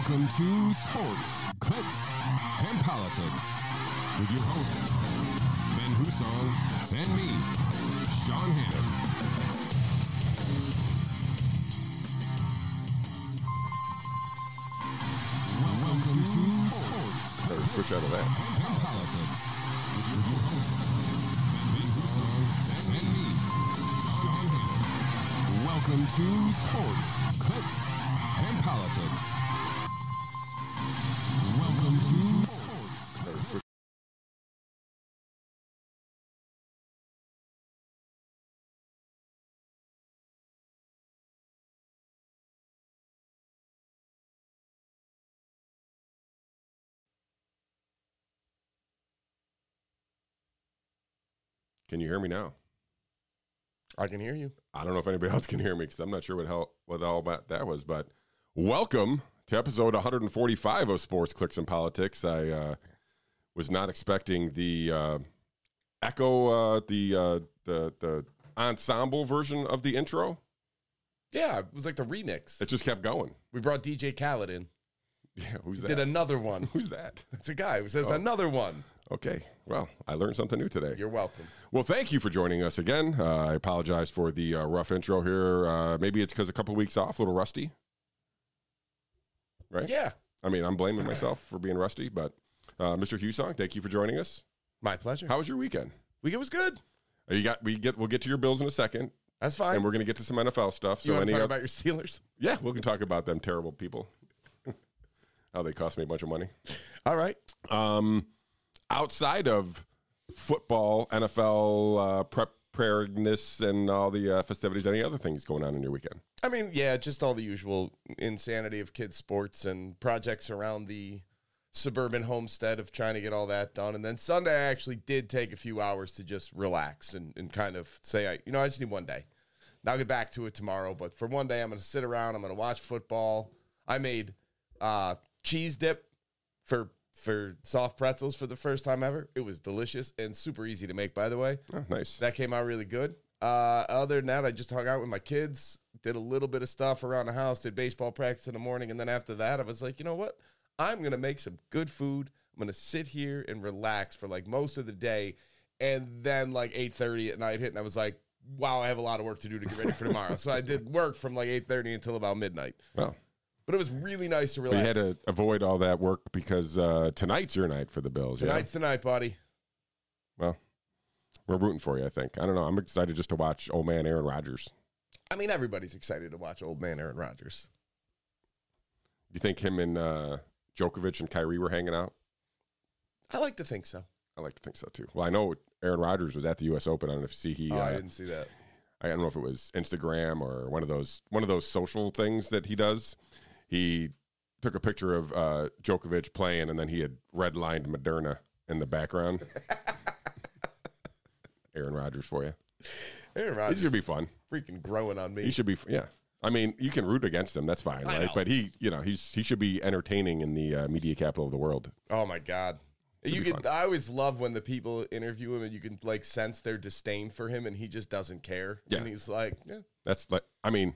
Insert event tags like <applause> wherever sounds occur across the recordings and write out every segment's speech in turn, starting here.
Welcome to Sports, Clicks, and Politics with your hosts, Ben Hussong and me, Shawn Hannon. Welcome to Sports, Better switch out of that. and Politics with your hosts, Ben Hussong and me, Shawn Hannon. Welcome to Sports, Clicks, and Politics. Can you hear me now? I can hear you. I don't know if anybody <laughs> else can hear me because I'm not sure what hell what all about that was. But welcome to episode 145 of Sports Clicks and Politics. I uh, was not expecting the uh, echo, uh, the uh, the the ensemble version of the intro. Yeah, it was like the remix. It just kept going. We brought DJ Khaled in. <laughs> Yeah, who's that? Did another one. <laughs> who's that? It's a guy who says another one. Okay, well, I learned something new today. You're welcome. Well, thank you for joining us again. Uh, I apologize for the uh, rough intro here. Uh, maybe it's because a couple weeks off, a little rusty. Right? Yeah, I mean, I'm blaming myself for being rusty, but uh, Mr. Hussong, thank you for joining us. my pleasure. How was your weekend? Week was good. Uh, You got we get we'll get to your Bills in a second, That's fine. and we're going to get to some NFL stuff. you So want any to talk about your Steelers? yeah, we can talk about them terrible people. <laughs> How they cost me a bunch of money. All right. Um, outside of football, NFL uh, prep preparedness, and all the uh, festivities, any other things going on in your weekend? I mean, yeah, just all the usual insanity of kids' sports and projects around the suburban homestead of trying to get all that done. And then Sunday, I actually did take a few hours to just relax and, and kind of say, I, you know, I just need one day. I'll get back to it tomorrow. But for one day, I'm going to sit around. I'm going to watch football. I made uh, cheese dip for for soft pretzels for the first time ever. It was delicious and super easy to make, by the way. Oh, nice. That came out really good. Uh, other than that, I just hung out with my kids, did a little bit of stuff around the house, did baseball practice in the morning, and then after that, I was like, you know what? I'm gonna make some good food. I'm gonna sit here and relax for like most of the day, and then like 8:30 at night hit, and I was like, wow, I have a lot of work to do to get ready for tomorrow. so I did work from like 8:30 until about midnight. well, But it was really nice to relax. we had to avoid all that work because uh, tonight's your night for the Bills. Tonight's the night, buddy. Well, we're rooting for you. I think. I don't know. I'm excited just to watch old man Aaron Rodgers. I mean, everybody's excited to watch old man Aaron Rodgers. You think him and uh, Djokovic and Kyrie were hanging out? I like to think so. I like to think so too. Well, I know Aaron Rodgers was at the U.S. Open. I don't know if you see he. Oh, I uh, didn't see that. I don't know if it was Instagram or one of those one of those social things that he does. He took a picture of uh, Djokovic playing, and then he had redlined Moderna in the background. <laughs> Aaron Rodgers for you. Aaron This Rodgers should be fun. freaking growing on me. He should be. Yeah. I mean, you can root against him. That's fine, right? But he, you know, he's he should be entertaining in the uh, media capital of the world. oh my god. Should you can. fun. I always love when the people interview him and you can like sense their disdain for him, and he just doesn't care. Yeah. and he's like, yeah, That's like, I mean,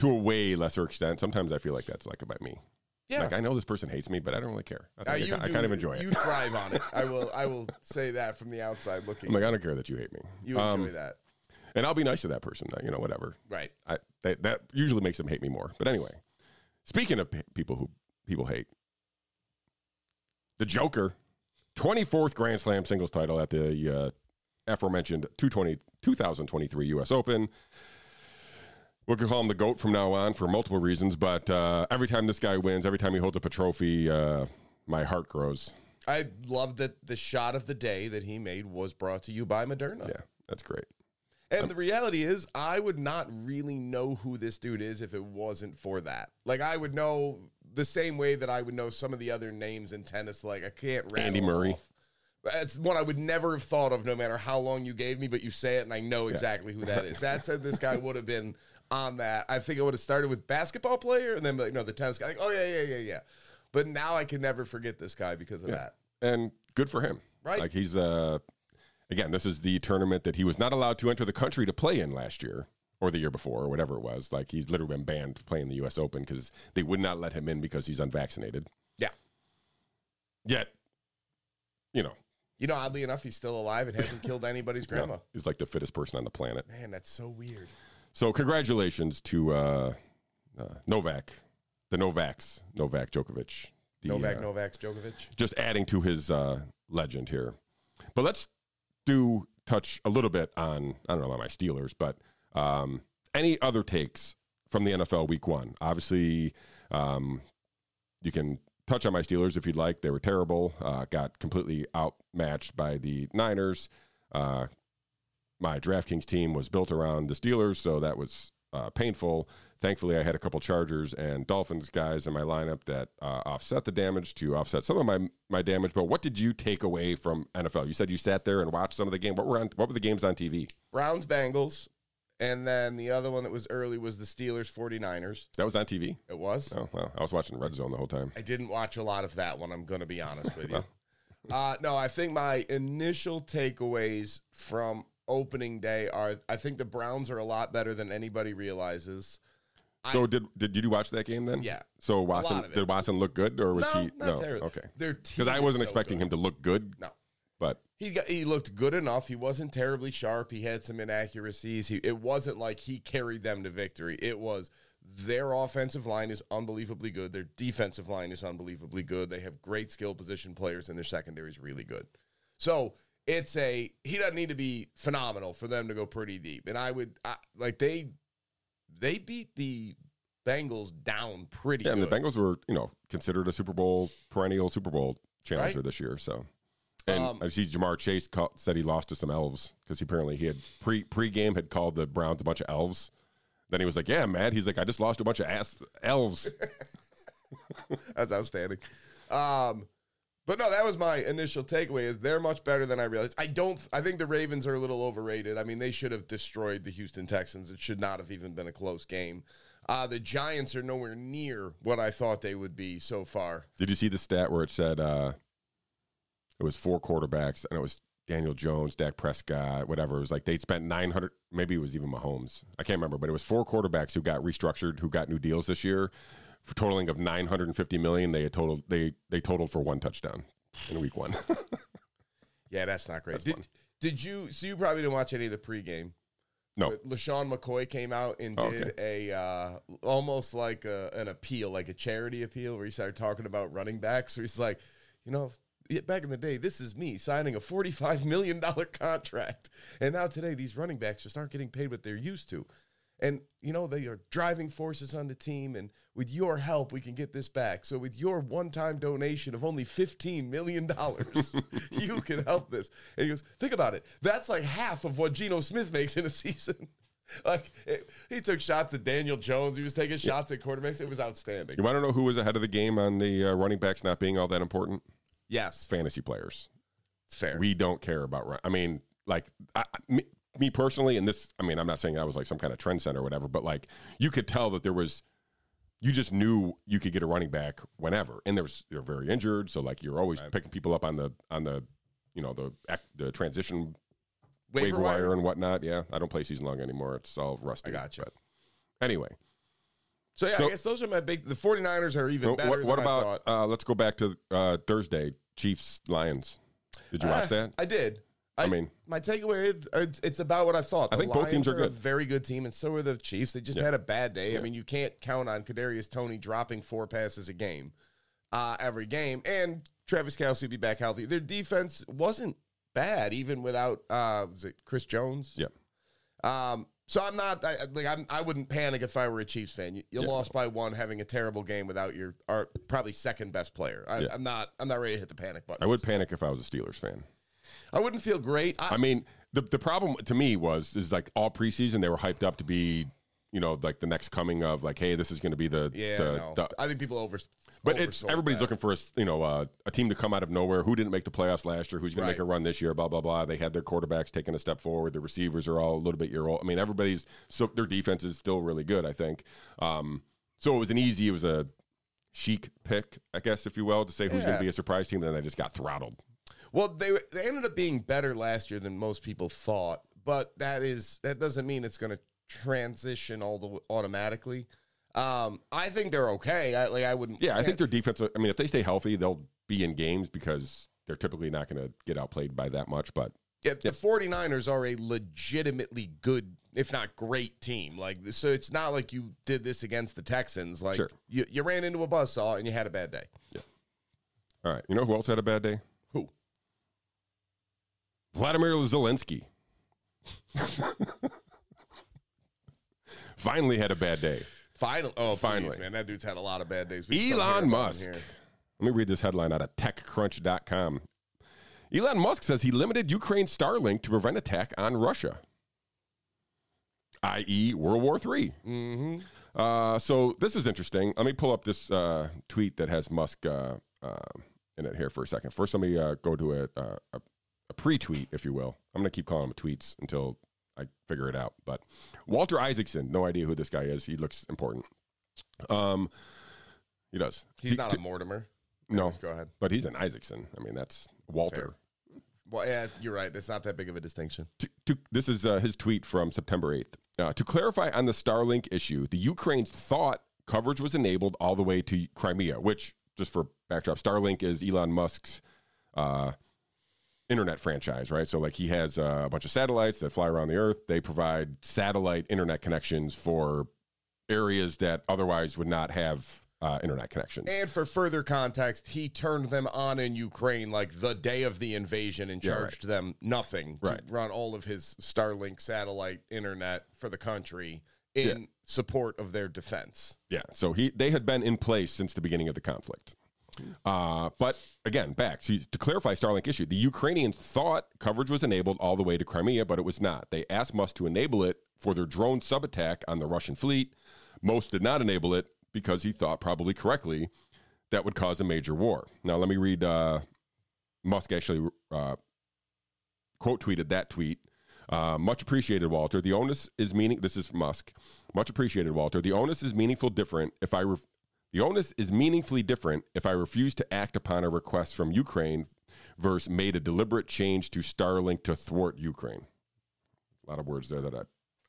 to a way lesser extent. Sometimes I feel like that's like about me. yeah. Like I know this person hates me, but I don't really care. I, Uh, I, I kind of enjoy it. You thrive on it. I will. I will say that from the outside looking. I'm like, I don't care that you hate me. you enjoy Um, that, and I'll be nice to that person. You know, whatever. right? I, that, that usually makes them hate me more. But anyway, speaking of p- people who people hate, the Djoker, 24th Grand Slam singles title at the uh, aforementioned 220, 2023 U.S. Open. We can call him the GOAT from now on for multiple reasons, but uh, every time this guy wins, every time he holds up a trophy, uh, my heart grows. I love that the shot of the day that he made was brought to you by Moderna. Yeah, that's great. And the reality is, I would not really know who this dude is if it wasn't for that. Like, I would know the same way that I would know some of the other names in tennis. Like, I can't Andy Murray. off. That's one I would never have thought of, no matter how long you gave me. But you say it, and I know exactly who that is. That said, this guy would have been on that. I think I would have started with basketball player, and then like, no, the tennis guy. Like, oh yeah, yeah, yeah, yeah. But now I can never forget this guy because of that. and good for him. Right. Like he's uh again, this is the tournament that he was not allowed to enter the country to play in last year. or the year before, or whatever it was. Like he's literally been banned playing the U.S. Open because they would not let him in because he's unvaccinated. Yeah. Yet, you know, You know, oddly enough, he's still alive and hasn't <laughs> killed anybody's grandma. he's like the fittest person on the planet. Man, that's so weird. So congratulations to uh, uh, Novak, the Novaks, Novak Djokovic. The, Novak, uh, Novak, Djokovic. just adding to his uh, legend here. But let's do touch a little bit on I don't know about my Steelers, but um, any other takes from the NFL Week One? Obviously, um, you can touch on my Steelers if you'd like. They were terrible. Uh, got completely outmatched by the Niners. Uh, my DraftKings team was built around the Steelers, so that was uh, painful. Thankfully, I had a couple Chargers and Dolphins guys in my lineup that uh, offset the damage to offset some of my my damage. But what did you take away from NFL? You said you sat there and watched some of the game. What were on, what were the games on TV? Browns, Bengals. And then the other one that was early was the Steelers, 49ers. That was on TV. It was. Oh well, I was watching Red Zone the whole time. I didn't watch a lot of that one. I'm going to be honest with you. <laughs> uh, no, I think my initial takeaways from opening day are I think the Browns are a lot better than anybody realizes. So I- did did you watch that game then? Yeah. So Watson lot of it. did Watson look good or was no, he not terribly. Okay. Because I wasn't expecting him to look good, No. but He got, he looked good enough. He wasn't terribly sharp. He had some inaccuracies. He, it wasn't like he carried them to victory. It was their offensive line is unbelievably good. Their defensive line is unbelievably good. They have great skill position players, and their secondary is really good. So it's a he doesn't need to be phenomenal for them to go pretty deep. And I would I, like they they beat the Bengals down pretty yeah, and the. Bengals were you know considered a Super Bowl perennial Super Bowl challenger Right. this year. So, and Um, I see Ja'Marr Chase said he lost to some elves because apparently he had pre pre game had called the Browns a bunch of elves. Then he was like, "Yeah, man." He's like, "I just lost to a bunch of ass elves." <laughs> That's outstanding. Um, but no, that was my initial takeaway. Is they're much better than I realized. I don't. I think the Ravens are a little overrated. I mean, they should have destroyed the Houston Texans. It should not have even been a close game. Uh, the Giants are nowhere near what I thought they would be so far. Did you see the stat where it said uh, it was four quarterbacks and it was Daniel Jones, Dak Prescott, whatever. It was like they'd spent 900, maybe it was even Mahomes. I can't remember, but it was four quarterbacks who got restructured, who got new deals this year for totaling of 950 million. They totaled, they, they totaled for one touchdown in week one. <laughs> Yeah, that's not great. That's did, did you? So you probably didn't watch any of the pregame. no. But LeSean McCoy came out and Oh, did a uh, almost like a, an appeal, like a charity appeal, where he started talking about running backs. Where he's like, you know, back in the day, this is me signing a forty-five million dollar contract, and now today these running backs just aren't getting paid what they're used to. And you know they are driving forces on the team, and with your help, we can get this back. So with your one-time donation of only fifteen million dollars, <laughs> you can help this. And he goes, think about it. That's like half of what Geno Smith makes in a <laughs> season. Like it, he took shots at Daniel Jones. He was taking shots at quarterbacks. It was outstanding. You want to know who was ahead of the game on the uh, running backs not being all that important? Yes, Fantasy players. it's fair. We don't care about run. I mean, like I, I- me, me personally, and this. I mean, I'm not saying I was like some kind of trend center or whatever, but like you could tell that there was. You just knew you could get a running back whenever, and there was they're very injured, so like you're always picking people up on the on the, you know the the transition waiver, wire. and whatnot. Yeah, I don't play season long anymore. It's all rusty. I gotcha. But anyway, So yeah, So- I guess those are my big. The 49ers are even better. what, what about uh, let's go back to uh, Thursday, Chiefs Lions. Did you watch Uh, that? I did. I mean- my takeaway is it's, about what I thought. I The think both teams Lions are a very good team, and so are the Chiefs. They just Yeah. had a bad day. I mean, you can't count on Kadarius Toney dropping four passes a game, uh, every game, and Travis Kelce be back healthy. Their defense wasn't bad, even without uh, was it Chris Jones? Yeah. Um, so I'm not I, I- like I'm, I wouldn't panic if I were a Chiefs fan. You, you Yeah. lost by one, having a terrible game without your our probably second best player. I, Yeah. I'm not I'm not ready to hit the panic button. I would panic if I was a Steelers fan. I wouldn't feel great. I, I mean, the the problem to me was is like all preseason they were hyped up to be, you know, like the next coming of like, hey, this is going to be the yeah, the, no. the- I think people over. but it's everybody's that. looking for a you know uh, a team to come out of nowhere who didn't make the playoffs last year, who's going Right. to make a run this year, blah blah blah. They had their quarterbacks taking a step forward. The receivers are all a little bit year old. I mean, everybody's so their defense is still really good. I think. Um, so it was an easy. It was a chic pick, I guess, if you will, to say who's going to be a surprise team. And then they just got throttled. Well, they they ended up being better last year than most people thought, but that is that doesn't mean it's going to transition all the automatically. Um, I think they're okay. I, like I wouldn't. Yeah, I think their defense. I mean, if they stay healthy, they'll be in games because they're typically not going to get outplayed by that much. But Yeah, the 49ers are a legitimately good, if not great team. Like so it's not like you did this against the Texans. Like Sure. you, you ran into a buzzsaw and you had a bad day. Yeah. all right, you know who else had a bad day? Vladimir Zelensky. <laughs> Finally had a bad day. Finally, oh, Finally. finally, man, that dude's had a lot of bad days. We just don't hear Elon Musk. Let me read this headline out of TechCrunch.com. Elon Musk says he limited Ukraine's Starlink to prevent attack on Russia, i.e., World War III. Mm-hmm. Uh, so this is interesting. Let me pull up this uh, tweet that has Musk uh, uh, in it here for a second. First, let me uh, go to a, a, a pre-tweet, if you will. I'm going to keep calling them tweets until I figure it out. But Walter Isaacson, no idea who this guy is. He looks important. Um, he does. He's T- not a Mortimer. no, go ahead. but he's an Isaacson. I mean, that's Walter. Well, yeah, you're right. It's not that big of a distinction. To, to, this is uh, his tweet from September 8th. Uh, to clarify on the Starlink issue, the Ukrainians thought coverage was enabled all the way to Crimea, which, just for backdrop, Starlink is Elon Musk's uh, internet franchise, right? So, like, he has uh, a bunch of satellites that fly around the Earth. They provide satellite internet connections for areas that otherwise would not have uh, internet connections. And for further context, he turned them on in Ukraine like the day of the invasion and Yeah, right. charged them nothing to Right. run all of his Starlink satellite internet for the country in support of their defense. Yeah, so he they had been in place since the beginning of the conflict. Uh, but again, back to clarify Starlink issue, the Ukrainians thought coverage was enabled all the way to Crimea, but it was not. They asked Musk to enable it for their drone sub attack on the Russian fleet. Musk did not enable it because he thought, probably correctly, that would cause a major war. Now, let me read. Uh, Musk actually uh, quote tweeted that tweet. Uh, much appreciated, Walter. The onus is meaning. This is Musk. Much appreciated, Walter. The onus is meaningful different if I. Ref- the onus is meaningfully different if I refuse to act upon a request from Ukraine versus made a deliberate change to Starlink to thwart Ukraine. A lot of words there that I,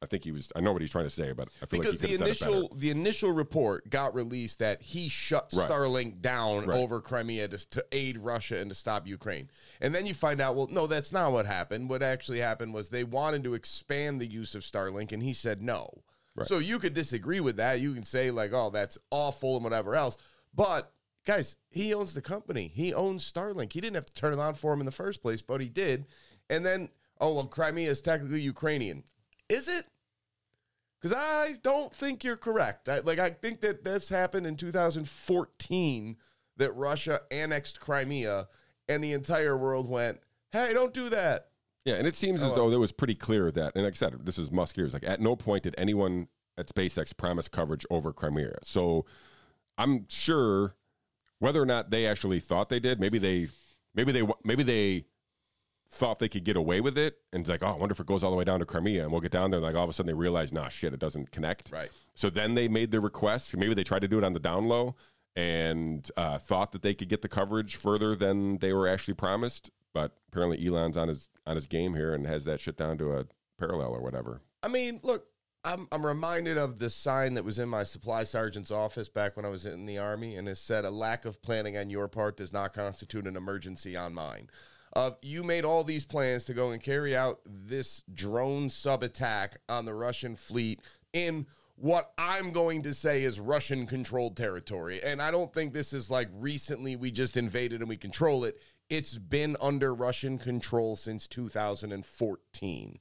I think he was. I know what he's trying to say, but I feel Because like he the could said it initial the initial report got released that he shut Right. Starlink down Right. over Crimea to, to aid Russia and to stop Ukraine. And then you find out, well, no, that's not what happened. What actually happened was they wanted to expand the use of Starlink, and he said no. Right. So you could disagree with that. You can say like, oh, that's awful and whatever else. But guys, he owns the company. He owns Starlink. He didn't have to turn it on for him in the first place, but he did. And then, oh well, Crimea is technically Ukrainian. Is it? Because I don't think you're correct. I, like I think that this happened in 2014 that Russia annexed Crimea, and the entire world went, "Hey, don't do that." Yeah, and it seems as Oh, though it was pretty clear that, and like I said, this is Musk here. It's like at no point did anyone at SpaceX promise coverage over Crimea. So I'm sure whether or not they actually thought they did, maybe they, maybe they, maybe they thought they could get away with it, and it's like, oh, I wonder if it goes all the way down to Crimea, and we'll get down there, and like all of a sudden they realize, nah, shit, it doesn't connect. Right. So then they made the request. Maybe they tried to do it on the down low and uh, thought that they could get the coverage further than they were actually promised. But apparently Elon's on his on his game here and has that shit down to a parallel or whatever. I mean, look, I'm I'm reminded of the sign that was in my supply sergeant's office back when I was in the army, and it said, "A lack of planning on your part does not constitute an emergency on mine." Of you made all these plans to go and carry out this drone sub attack on the Russian fleet in what I'm going to say is Russian controlled territory. And I don't think this is like recently we just invaded and we control it. It's been under Russian control since 2014.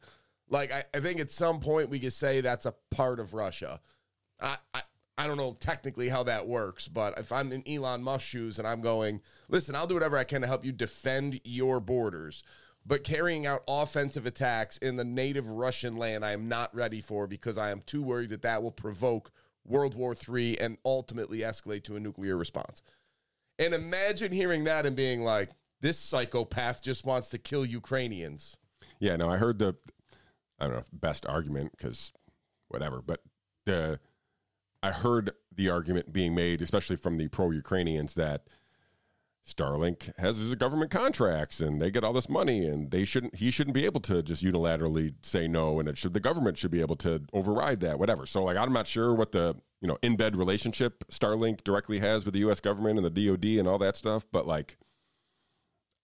Like I, I think at some point we could say that's a part of Russia. I, I I don't know technically how that works, but if I'm in Elon Musk shoes and I'm going, listen, I'll do whatever I can to help you defend your borders, but carrying out offensive attacks in the native Russian land, I am not ready for because I am too worried that that will provoke World War III and ultimately escalate to a nuclear response. And imagine hearing that and being like, this psychopath just wants to kill Ukrainians. Yeah, no, I heard the I don't know best argument because whatever, but the I heard the argument being made, especially from the pro Ukrainians, that Starlink has government contracts and they get all this money and they shouldn't he shouldn't be able to just unilaterally say no and it should the government should be able to override that whatever so like I'm not sure what the you know in bed relationship Starlink directly has with the US government and the DoD and all that stuff but like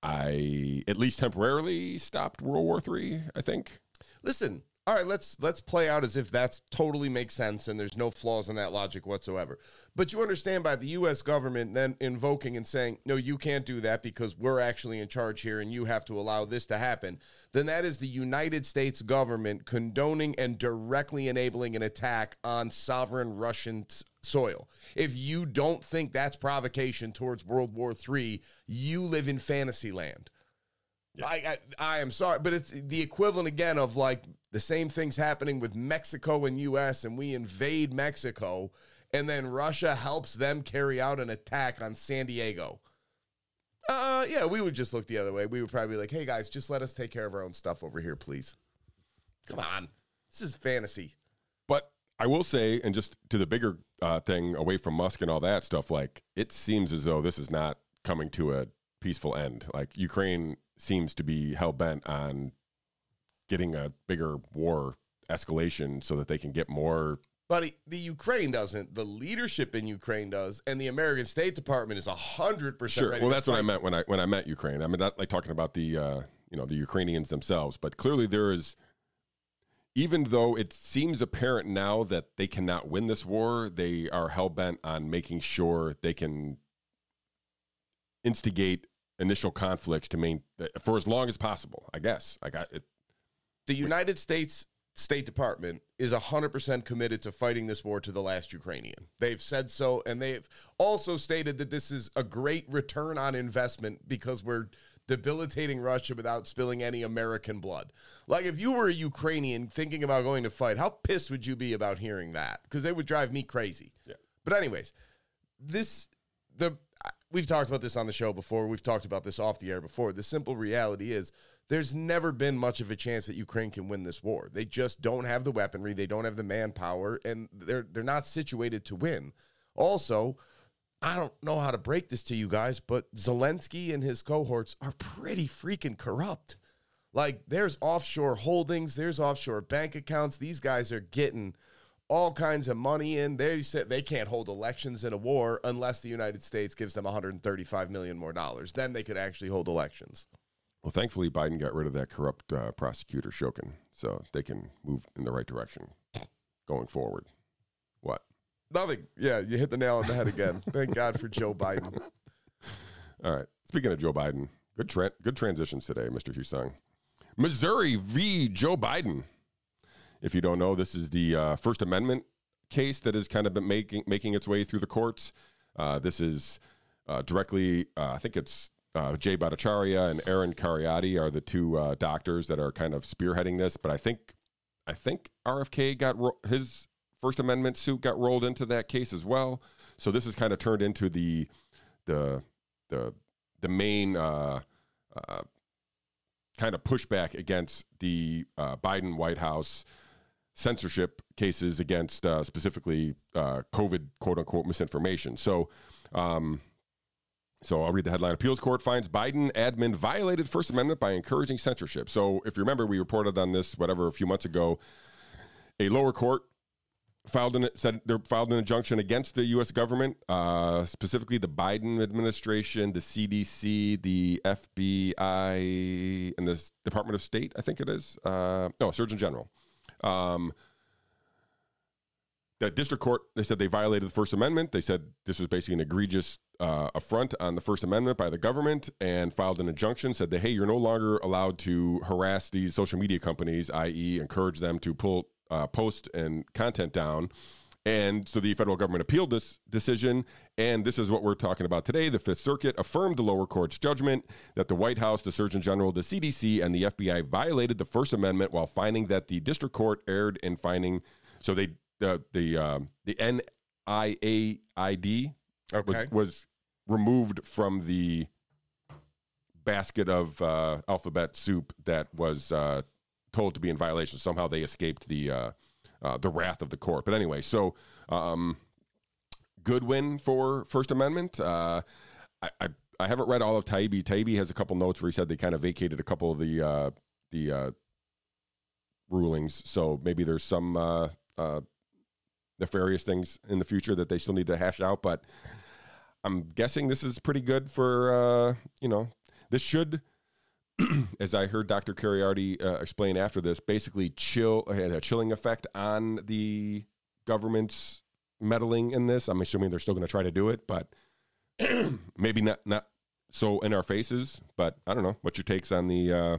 I at least temporarily stopped World War 3 I think Listen, all right, let's let's play out as if that's totally makes sense and there's no flaws in that logic whatsoever. But you understand by the US government then invoking and saying, "No, you can't do that because we're actually in charge here and you have to allow this to happen." Then that is the United States government condoning and directly enabling an attack on sovereign Russian soil. If you don't think that's provocation towards World War III, you live in fantasy land. I, I I am sorry, but it's the equivalent again of like the same things happening with Mexico and U.S. and we invade Mexico, and then Russia helps them carry out an attack on San Diego. Uh, yeah, we would just look the other way. We would probably be like, "Hey guys, just let us take care of our own stuff over here, please." Come on, this is fantasy. But I will say, and just to the bigger uh, thing away from Musk and all that stuff, like it seems as though this is not coming to a peaceful end. Like Ukraine seems to be hell bent on getting a bigger war escalation so that they can get more. But the Ukraine doesn't. The leadership in Ukraine does, and the American State Department is hundred percent. Sure. Well, that's what I meant when I when I meant Ukraine. I mean, not like talking about the uh, you know the Ukrainians themselves, but clearly there is. Even though it seems apparent now that they cannot win this war, they are hell bent on making sure they can instigate initial conflicts to main for as long as possible. I guess I got it. The United States State Department is 100% committed to fighting this war to the last Ukrainian. They've said so, and they've also stated that this is a great return on investment because we're debilitating Russia without spilling any American blood. Like, if you were a Ukrainian thinking about going to fight, how pissed would you be about hearing that? Because it would drive me crazy. Yeah. But, anyways, this, the, we've talked about this on the show before. We've talked about this off the air before. The simple reality is there's never been much of a chance that Ukraine can win this war. They just don't have the weaponry, they don't have the manpower, and they're they're not situated to win. Also, I don't know how to break this to you guys, but Zelensky and his cohorts are pretty freaking corrupt. Like there's offshore holdings, there's offshore bank accounts. These guys are getting all kinds of money in. They said they can't hold elections in a war unless the United States gives them 135 million more dollars. Then they could actually hold elections. Well, thankfully, Biden got rid of that corrupt uh, prosecutor Shokin, so they can move in the right direction going forward. Nothing. Yeah, you hit the nail on the head again. Thank God for Joe Biden. All right. Speaking of Joe Biden, good tra- good transitions today, Mr. Hussong. Missouri v. Joe Biden. If you don't know, this is the uh, First Amendment case that has kind of been making making its way through the courts. Uh, this is uh, directly, uh, I think it's uh, Jay Bhattacharya and Aaron Kheriaty are the two uh, doctors that are kind of spearheading this. But I think, I think RFK got ro- his First Amendment suit got rolled into that case as well. So this has kind of turned into the the the the main uh, uh, kind of pushback against the uh, Biden White House censorship cases against uh, specifically uh, COVID quote unquote misinformation. So. Um, so I'll read the headline. Appeals court finds Biden admin violated First Amendment by encouraging censorship. So if you remember, we reported on this whatever a few months ago. A lower court filed an said they filed an injunction against the U.S. government, uh, specifically the Biden administration, the CDC, the FBI, and the Department of State. I think it is. Uh, no, Surgeon General. Um, the district court they said they violated the First Amendment. They said this was basically an egregious uh, affront on the First Amendment by the government, and filed an injunction. Said that hey, you're no longer allowed to harass these social media companies, i.e., encourage them to pull uh, post and content down. And so the federal government appealed this decision. And this is what we're talking about today. The Fifth Circuit affirmed the lower court's judgment that the White House, the Surgeon General, the CDC, and the FBI violated the First Amendment while finding that the district court erred in finding. So they the the um, the NIAID Okay. was was removed from the basket of uh, alphabet soup that was uh, told to be in violation. Somehow they escaped the uh, uh, the wrath of the court. But anyway, so um, good win for First Amendment. Uh, I, I I haven't read all of Taibbi. Taibbi has a couple notes where he said they kind of vacated a couple of the uh, the uh, rulings. So maybe there's some uh, nefarious things in the future that they still need to hash out. But I'm guessing this is pretty good for you know this should. <clears throat> as I heard Dr. Kheriaty uh, explain after this, basically chill had a chilling effect on the government's meddling in this. I'm assuming they're still going to try to do it, but <clears throat> maybe not not so in our faces. But I don't know. What's your takes on the? Uh,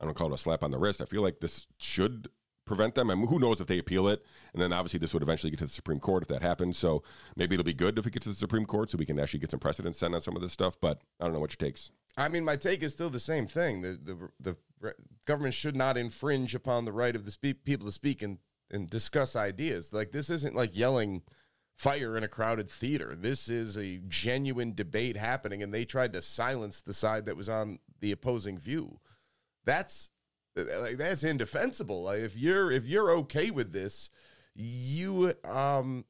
I don't call it a slap on the wrist. I feel like this should prevent them. I mean, who knows if they appeal it, and then obviously this would eventually get to the Supreme Court if that happens. So maybe it'll be good if it gets to the Supreme Court, so we can actually get some precedent set on some of this stuff. But I don't know what your takes. I mean, my take is still the same thing. The the the re- government should not infringe upon the right of the spe- people to speak and and discuss ideas. Like this isn't like yelling fire in a crowded theater. This is a genuine debate happening, and they tried to silence the side that was on the opposing view. That's like that's indefensible. Like if you're if you're okay with this, you um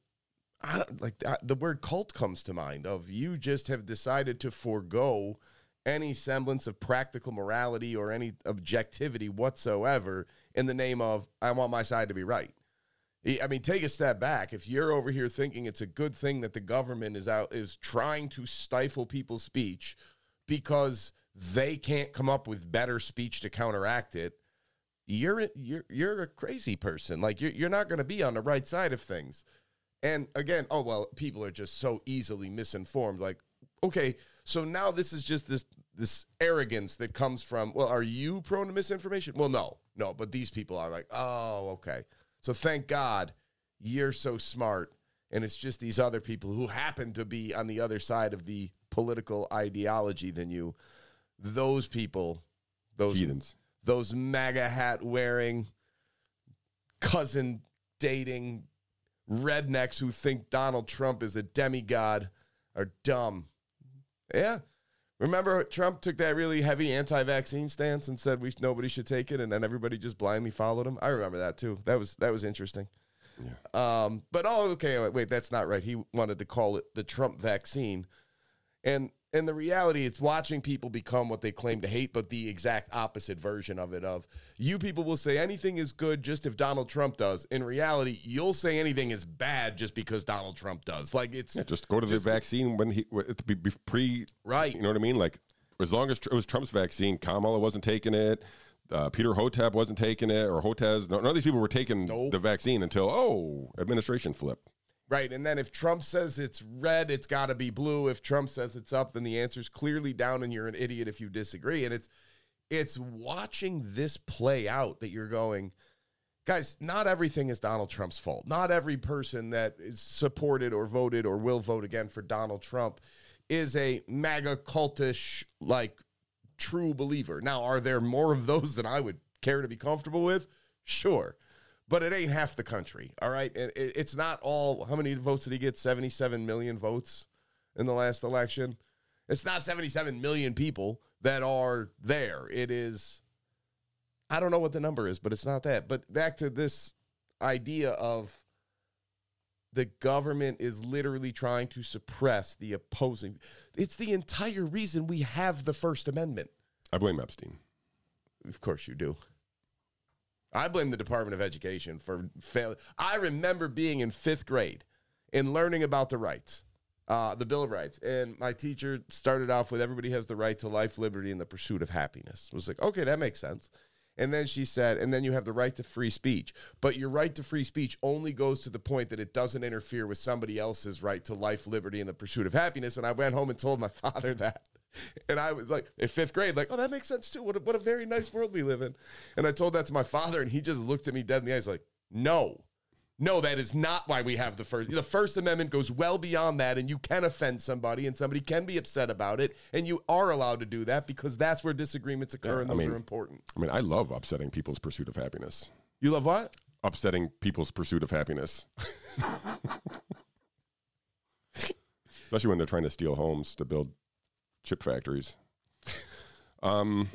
I don't like uh, the word cult comes to mind of you just have decided to forego any semblance of practical morality or any objectivity whatsoever in the name of I want my side to be right. I mean, take a step back. If you're over here thinking it's a good thing that the government is out is trying to stifle people's speech because they can't come up with better speech to counteract it, you're you're you're a crazy person. Like you're you're not going to be on the right side of things. And again, oh well, people are just so easily misinformed. Like, okay, so now this is just this this arrogance that comes from. Well, are you prone to misinformation? Well, no, no. But these people are like, oh, okay. So thank God you're so smart, and it's just these other people who happen to be on the other side of the political ideology than you. Those people, those Heathens. those MAGA hat wearing, cousin dating rednecks who think Donald Trump is a demigod are dumb. Yeah. Remember, Trump took that really heavy anti-vaccine stance and said we nobody should take it, and then everybody just blindly followed him. I remember that too. That was that was interesting. Yeah. Um, but oh, okay, wait, wait, that's not right. He wanted to call it the Trump vaccine, and and the reality, it's watching people become what they claim to hate, but the exact opposite version of it. Of you people will say anything is good just if Donald Trump does. In reality, you'll say anything is bad just because Donald Trump does. Like it's Yeah, just go to Just- the vaccine when he be, be pre. Right. You know what I mean? Like as long as it was Trump's vaccine, Kamala wasn't taking it. Uh, Peter Hotep wasn't taking it, or Hotez. None of these people were taking Nope. the vaccine until oh, administration flip. Right. And then if Trump says it's red, it's got to be blue. If Trump says it's up, then the answer's clearly down and you're an idiot if you disagree. And it's it's watching this play out that you're going, guys, not everything is Donald Trump's fault. Not every person that is supported or voted or will vote again for Donald Trump is a MAGA cultish like true believer. Now, are there more of those than I would care to be comfortable with? Sure. But it ain't half the country, all right? And it, it's not all. How many votes did he get? 77 million votes in the last election. It's not 77 million people that are there. It is, I don't know what the number is, but it's not that. But back to this idea of the government is literally trying to suppress the opposing. It's the entire reason we have the First Amendment. I blame Epstein. Of course you do. I blame the Department of Education for fail. I remember being in fifth grade and learning about the rights, uh, the Bill of Rights. And my teacher started off with everybody has the right to life, liberty, and the pursuit of happiness. I was like, okay, that makes sense. And then she said, and then you have the right to free speech. But your right to free speech only goes to the point that it doesn't interfere with somebody else's right to life, liberty, and the pursuit of happiness. And I went home and told my <laughs> father that. And I was like, in fifth grade, like, oh, that makes sense too. What a, what a very nice world we live in. And I told that to my father, and he just looked at me dead in the eyes, like, no, no, that is not why we have the first. The First Amendment goes well beyond that, and you can offend somebody, and somebody can be upset about it, and you are allowed to do that because that's where disagreements occur, Yeah, and I those mean- are important. I mean, I love upsetting people's pursuit of happiness. You love what? Upsetting people's pursuit of happiness. <laughs> Especially when they're trying to steal homes to build chip factories. Um,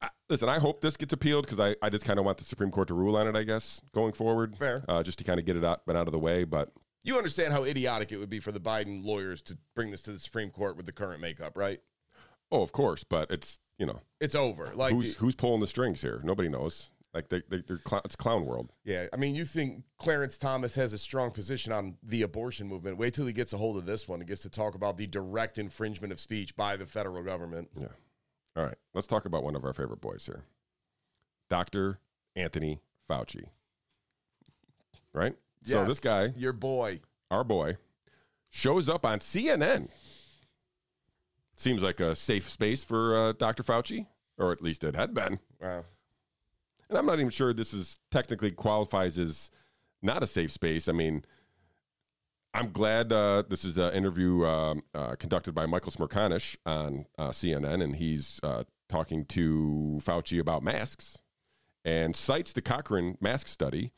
I- listen, I hope this gets appealed because I, I just kind of want the Supreme Court to rule on it, I guess, going forward. Fair. Uh, just to kind of get it out, been out of the way. But You understand how idiotic it would be for the Biden lawyers to bring this to the Supreme Court with the current makeup, right? Oh, of course, but it's you know It's over. Like, who's who's pulling the strings here? Nobody knows. Like they, they they're cl- it's clown world. yeah, I mean, you think Clarence Thomas has a strong position on the abortion movement. Wait till he gets a hold of this one and gets to talk about the direct infringement of speech by the federal government. Yeah. All right, let's talk about one of our favorite boys here, Doctor Anthony Fauci. Right. So this guy, Your boy. our boy, shows up on CNN. Seems like a safe space for uh, Dr. Fauci, or at least it had been. Wow. And I'm not even sure this is technically qualifies as not a safe space. I mean, I'm glad uh, this is an interview um, uh, conducted by Michael Smerconish on uh, CNN, and he's uh, talking to Fauci about masks and cites the Cochrane mask study,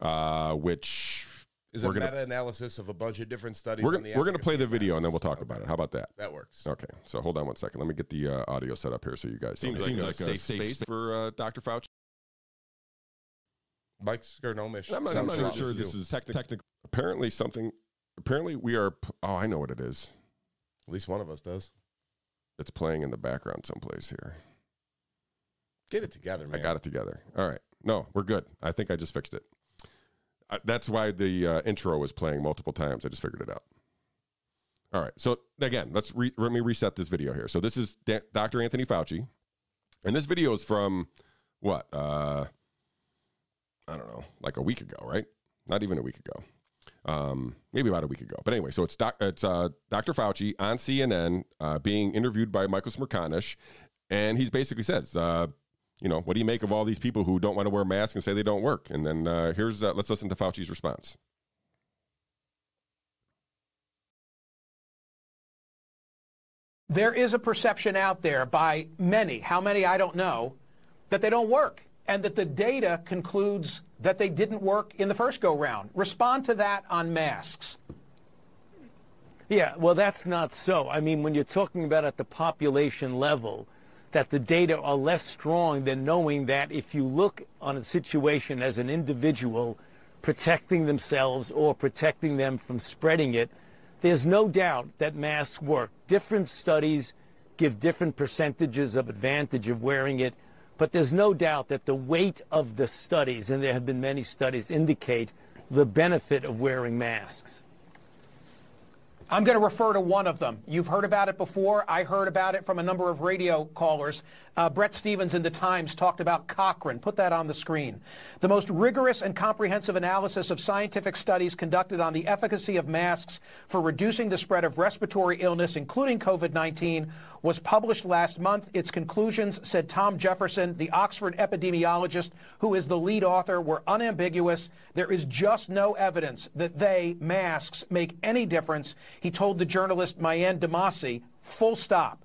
uh, which Is we're a meta-analysis of a bunch of different studies. we're gonna, we're gonna play the of video and then we'll masks. talk about it. How about that? That works. Okay, so hold on one second. Let me get the uh, audio set up here so you guys. Seems seems like like, a a safe safe space for uh, Dr. Fauci. Mike Smerconish. I'm not, I'm not sure this is technically. Apparently, something. Apparently, we are. p- Oh, I know what it is. At least one of us does. It's playing in the background someplace here. Get it together, man. I got it together. All right. No, we're good. I think I just fixed it. Uh, that's why the uh, intro was playing multiple times. I just figured it out. All right. So again, let's re- let me reset this video here. So this is Da- Dr. Anthony Fauci, and this video is from what? Uh, I don't know, like a week ago, right? Not even a week ago. Um, maybe about a week ago. But anyway, so it's doc, it's uh, Dr. Fauci on CNN uh, being interviewed by Michael Smerconish, and he's basically says, uh, you know, what do you make of all these people who don't want to wear masks and say they don't work? And then uh, here's uh, let's listen to Fauci's response. there is a perception out there by many, how many I don't know, that they don't work and that the data concludes that they didn't work in the first go round. Respond to that on masks. Yeah, well, that's not so. I mean, when you're talking about at the population level, that the data are less strong than knowing that if you look on a situation as an individual protecting themselves or protecting them from spreading it, there's no doubt that masks work. Different studies give different percentages of advantage of wearing it, but there's no doubt that the weight of the studies, and there have been many studies, indicate the benefit of wearing masks. I'm going to refer to one of them. You've heard about it before. I heard about it from a number of radio callers. Uh, Bret Stephens in The Times talked about Cochrane. Put that on the screen. The most rigorous and comprehensive analysis of scientific studies conducted on the efficacy of masks for reducing the spread of respiratory illness, including COVID-19, was published last month. Its conclusions, said Tom Jefferson, the Oxford epidemiologist who is the lead author, were unambiguous. There is just no evidence that they, masks, make any difference. He told the journalist Maryanne Demasi, full stop.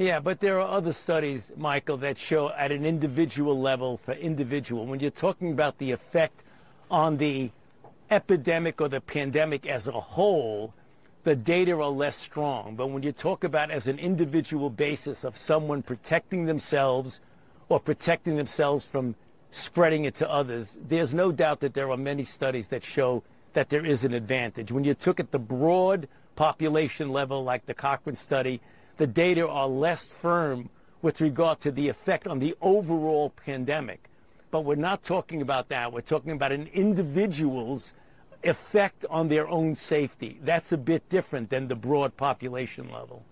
Yeah, but there are other studies, Michael, that show at an individual level for individual. When you're talking about the effect on the epidemic or the pandemic as a whole, the data are less strong. But when you talk about as an individual basis of someone protecting themselves or protecting themselves from spreading it to others, there's no doubt that there are many studies that show that there is an advantage. When you took at the broad population level, like the Cochrane study, the data are less firm with regard to the effect on the overall pandemic. But we're not talking about that. We're talking about an individual's effect on their own safety. That's a bit different than the broad population level.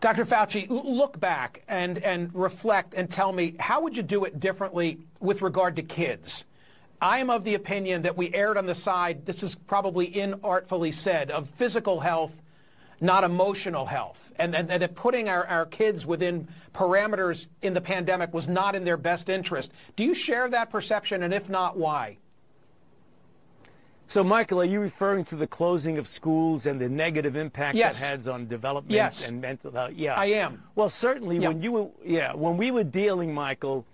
Dr. Fauci, look back and, and reflect and tell me how would you do it differently with regard to kids? I am of the opinion that we erred on the side, this is probably inartfully said, of physical health, not emotional health. And, and, and that putting our, our kids within parameters in the pandemic was not in their best interest. Do you share that perception? And if not, why? So, Michael, are you referring to the closing of schools and the negative impact Yes. that has on development Yes. and mental health? Yeah, I am. Well, certainly Yeah. when you were, yeah, when we were dealing, Michael,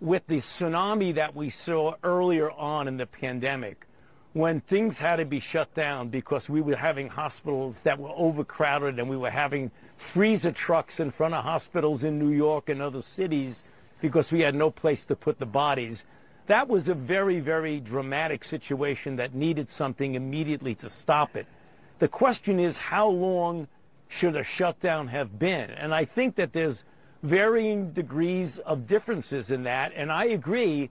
with the tsunami that we saw earlier on in the pandemic, when things had to be shut down because we were having hospitals that were overcrowded and we were having freezer trucks in front of hospitals in New York and other cities because we had no place to put the bodies. That was a very, very dramatic situation that needed something immediately to stop it. The question is, how long should a shutdown have been? And I think that there's varying degrees of differences in that. And I agree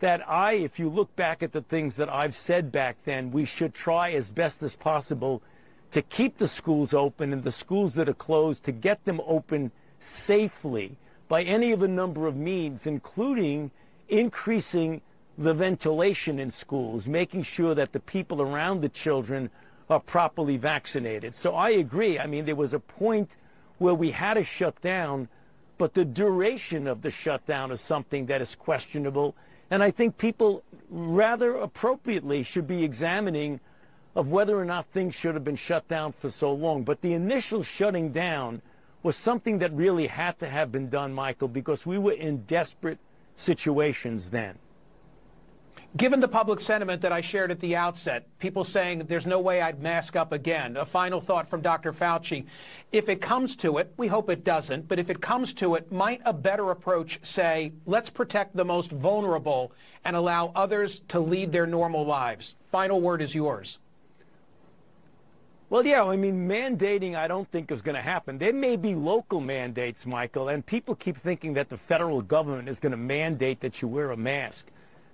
that I, if you look back at the things that I've said back then, we should try as best as possible to keep the schools open and the schools that are closed to get them open safely by any of a number of means, including increasing the ventilation in schools, making sure that the people around the children are properly vaccinated. So I agree. I mean, there was a point where we had to shut down, but the duration of the shutdown is something that is questionable. And I think people rather appropriately should be examining of whether or not things should have been shut down for so long. But the initial shutting down was something that really had to have been done, Michael, because we were in desperate situations then. Given the public sentiment that I shared at the outset, people saying there's no way I'd mask up again, a final thought from Dr. Fauci. If it comes to it, we hope it doesn't, but if it comes to it, might a better approach say, let's protect the most vulnerable and allow others to lead their normal lives? Final word is yours. Well, yeah, I mean, mandating I don't think is going to happen. There may be local mandates, Michael, and people keep thinking that the federal government is going to mandate that you wear a mask.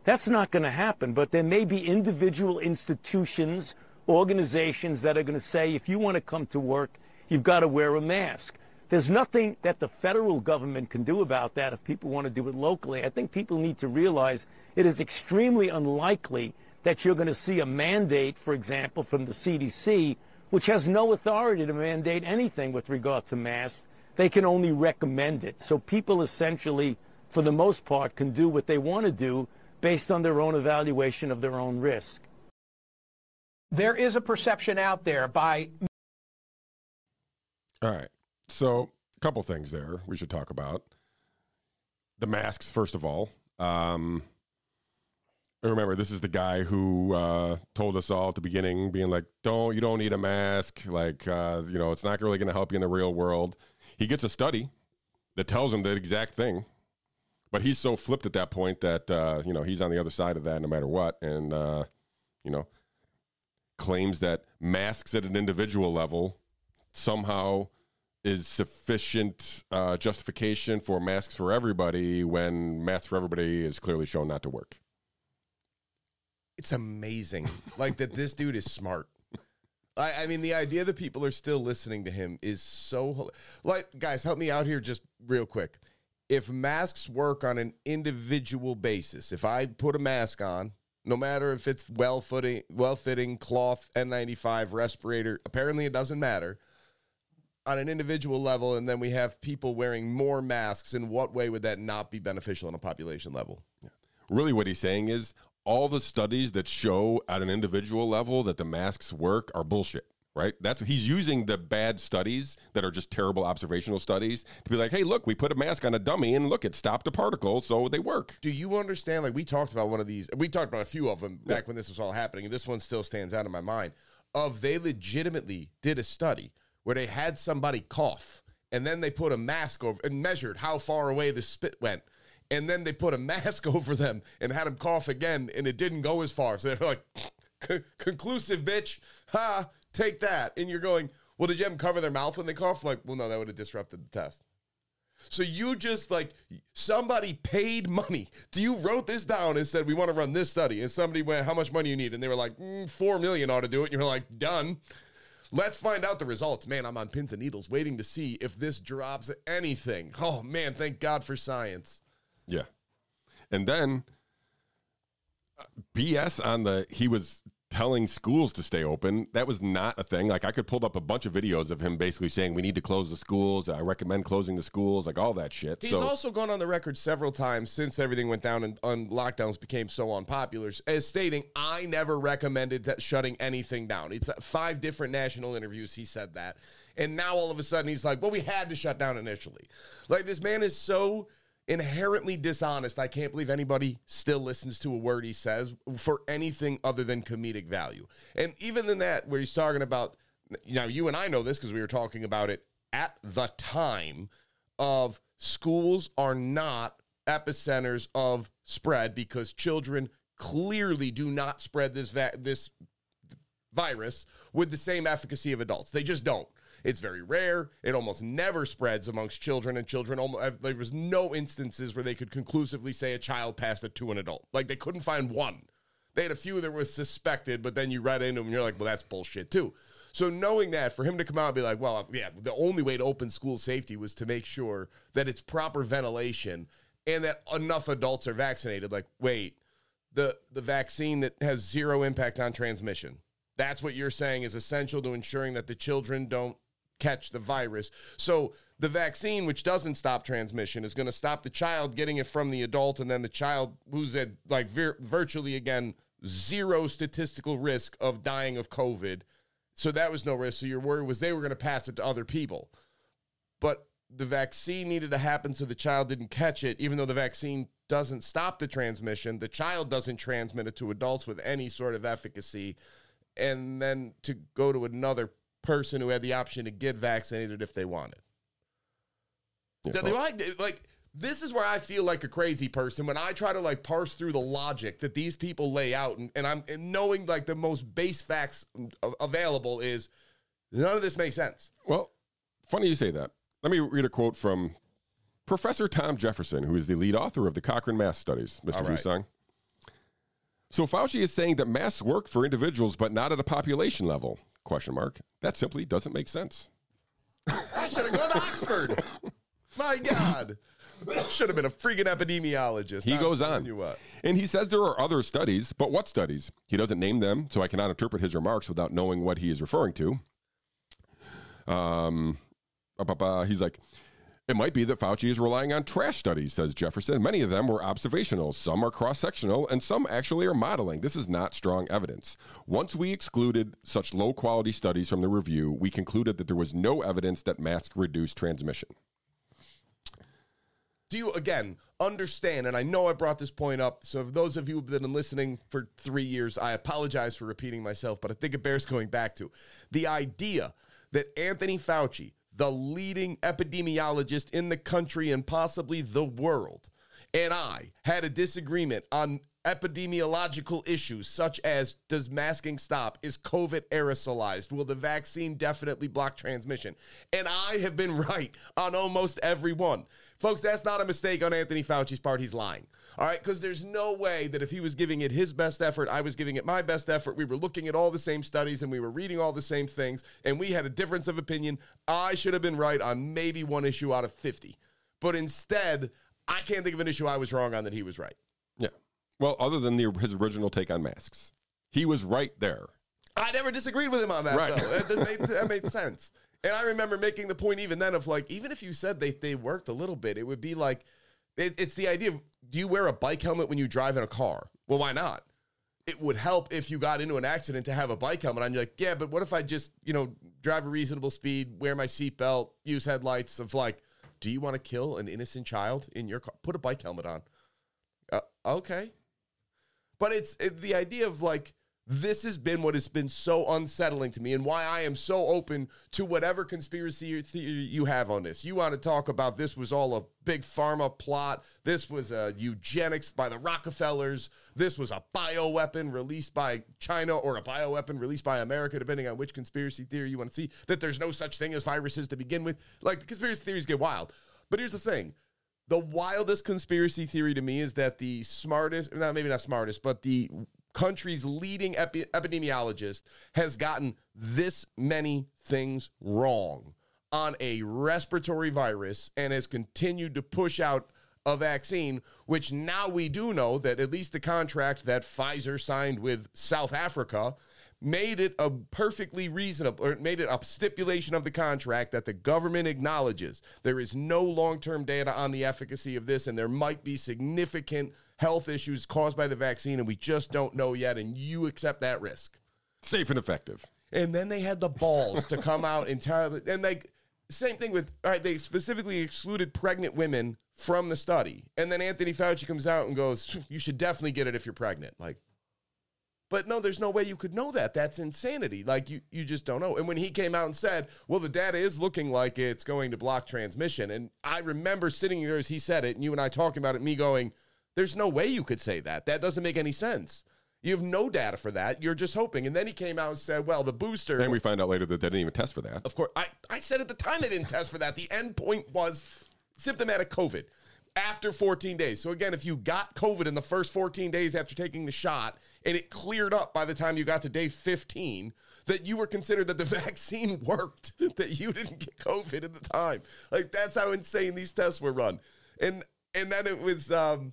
That's not going to happen, but there may be individual institutions, organizations that are going to say if you want to come to work, you've got to wear a mask. There's nothing that the federal government can do about that if people want to do it locally. I think people need to realize it is extremely unlikely that you're going to see a mandate, for example, from the CDC, which has no authority to mandate anything with regard to masks. They can only recommend it. So people essentially, for the most part, can do what they want to do based on their own evaluation of their own risk. There is a perception out there by All right. So, a couple things there we should talk about. The masks, first of all. Um, remember, this is the guy who uh, told us all at the beginning, being like, "Don't you don't need a mask? Like, uh, you know, it's not really going to help you in the real world." He gets a study that tells him the exact thing, but he's so flipped at that point that uh, you know he's on the other side of that no matter what, and uh, you know, claims that masks at an individual level somehow is sufficient uh, justification for masks for everybody when masks for everybody is clearly shown not to work. It's amazing, <laughs> like that. This dude is smart. I, I mean, the idea that people are still listening to him is so. Like, guys, help me out here just real quick. If masks work on an individual basis, if I put a mask on, no matter if it's well fitting, well fitting cloth N95 respirator, apparently it doesn't matter on an individual level, and then we have people wearing more masks. In what way would that not be beneficial on a population level? Really, what he's saying is all the studies that show at an individual level that the masks work are bullshit. Right? That's he's using the bad studies that are just terrible observational studies to be like, hey, look, we put a mask on a dummy and look, it stopped a particle, so they work. Do you understand? Like we talked about one of these, we talked about a few of them back when this was all happening, and this one still stands out in my mind. Of they legitimately did a study where they had somebody cough, and then they put a mask over and measured how far away the spit went, and then they put a <laughs> mask over them and had them cough again, and it didn't go as far. So they're like, conclusive, bitch, ha, take that. And you're going, well, did you have them cover their mouth when they cough? Like, well, no, that would have disrupted the test. So you just like somebody paid money. Do you wrote this down and said we want to run this study? And somebody went, how much money you need? And they were like, mm, four million ought to do it. And you're like, done. Let's find out the results. Man, I'm on pins and needles waiting to see if this drops anything. Oh man, thank God for science. Yeah. And then uh, BS on the he was telling schools to stay open. That was not a thing. Like I could pull up a bunch of videos of him basically saying we need to close the schools. I recommend closing the schools, like all that shit. He's so also gone on the record several times since everything went down and, lockdowns became so unpopular as stating, I never recommended that shutting anything down. It's uh, five different national interviews he said that. And now all of a sudden he's like, well, we had to shut down initially. Like this man is so inherently dishonest. I can't believe anybody still listens to a word he says for anything other than comedic value. And even in that, where he's talking about, you know, you and I know this because we were talking about it at the time of schools are not epicenters of spread because children clearly do not spread this va- this virus with the same efficacy of adults. They just don't. It's very rare. It almost never spreads amongst children, and children almost there was no instances where they could conclusively say a child passed it to an adult. Like they couldn't find one. They had a few that was suspected, but then you read into them and you're like, well, that's bullshit too. So knowing that, for him to come out and be like, well, yeah, the only way to open school safety was to make sure that it's proper ventilation and that enough adults are vaccinated. Like, wait, the the vaccine that has zero impact on transmission. That's what you're saying is essential to ensuring that the children don't catch the virus. So the vaccine, which doesn't stop transmission, is going to stop the child getting it from the adult, and then the child who's at like vir- virtually again zero statistical risk of dying of COVID. So that was no risk. So your worry was they were going to pass it to other people, but the vaccine needed to happen so the child didn't catch it, even though the vaccine doesn't stop the transmission. The child doesn't transmit it to adults with any sort of efficacy. And then to go to another person who had the option to get vaccinated if they wanted. Yeah, they like, like this is where I feel like a crazy person when I try to like parse through the logic that these people lay out, and, and I'm and knowing like the most base facts available is none of this makes sense. Well, funny you say that. Let me read a quote from Professor Tom Jefferson, who is the lead author of the Cochrane Mask Studies, Mr. All right. Hussong. So Fauci is saying that masks work for individuals, but not at a population level? Question mark. That simply doesn't make sense. <laughs> I should have gone to Oxford. <laughs> My God. Should have been a freaking epidemiologist. He I'm goes on. You what? And he says there are other studies, but what studies? He doesn't name them, so I cannot interpret his remarks without knowing what he is referring to. Um, he's like, it might be that Fauci is relying on trash studies, says Jefferson. Many of them were observational, some are cross sectional, and some actually are modeling. This is not strong evidence. Once we excluded such low quality studies from the review, we concluded that there was no evidence that masks reduce transmission. do you again understand and i know i brought this point up so for those of you have been listening for three years i apologize for repeating myself but i think it bears going back to the idea that anthony fauci the leading epidemiologist in the country and possibly the world. And i had a disagreement on epidemiological issues such as does masking stop? Is covid aerosolized? Will the vaccine definitely block transmission? And i have been <laughs> right on almost every one. Folks that's not a mistake on anthony fauci's part. He's lying all right because there's no way that if he was giving it his best effort i was giving it my best effort we were looking at all the same studies and we were reading all the same things and we had a difference of opinion i should have been right on maybe one issue out of 50 but instead i can't think of an issue i was wrong on that he was right Yeah. Well, other than the, his original take on masks, he was right there. I never disagreed with him on that, Right. though. That, made, that made <laughs> sense. And I remember making the point even then of like, even if you said they, they worked a little bit, it would be like, it, it's the idea of do you wear a bike helmet when you drive in a car? Well, why not? It would help if you got into an accident to have a bike helmet on. You're like, yeah, but what if I just, you know, drive a reasonable speed, wear my seatbelt, use headlights of like, do you want to kill an innocent child in your car? Put a bike helmet on. Uh, okay. But it's it, the idea of like this has been what has been so unsettling to me and why I am so open to whatever conspiracy theory you have on this. You want to talk about this was all a big pharma plot. This was a eugenics by the Rockefellers. This was a bioweapon released by China or a bioweapon released by America, depending on which conspiracy theory you want to see. That there's no such thing as viruses to begin with. Like the conspiracy theories get wild. But here's the thing the wildest conspiracy theory to me is that the smartest, not maybe not smartest, but the country's leading epi- epidemiologist has gotten this many things wrong on a respiratory virus and has continued to push out a vaccine, which now we do know that at least the contract that Pfizer signed with South Africa made it a perfectly reasonable or made it a stipulation of the contract that the government acknowledges there is no long-term data on the efficacy of this and there might be significant health issues caused by the vaccine and we just don't know yet and you accept that risk. Safe and effective. and then they had the balls to come <laughs> out and tell and like same thing with all right they specifically excluded pregnant women from the study. And then anthony fauci comes out and goes you should definitely get it if you're pregnant. Like but no there's no way you could know that that's insanity like you you just don't know and when he came out and said well the data is looking like it's going to block transmission and i remember sitting there as he said it and you and i talking about it me going there's no way you could say that that doesn't make any sense you have no data for that. You're just hoping. And then he came out and said, well, the booster. And we find out later that they didn't even test for that. Of course, I, I said at the time they didn't test for that. The end point was symptomatic COVID after 14 days. So again, if you got COVID in the first 14 days after taking the shot and it cleared up by the time you got to day 15, that you were considered that the <laughs> vaccine worked, that you didn't get COVID at the time. Like that's how insane these tests were run. And and then it was um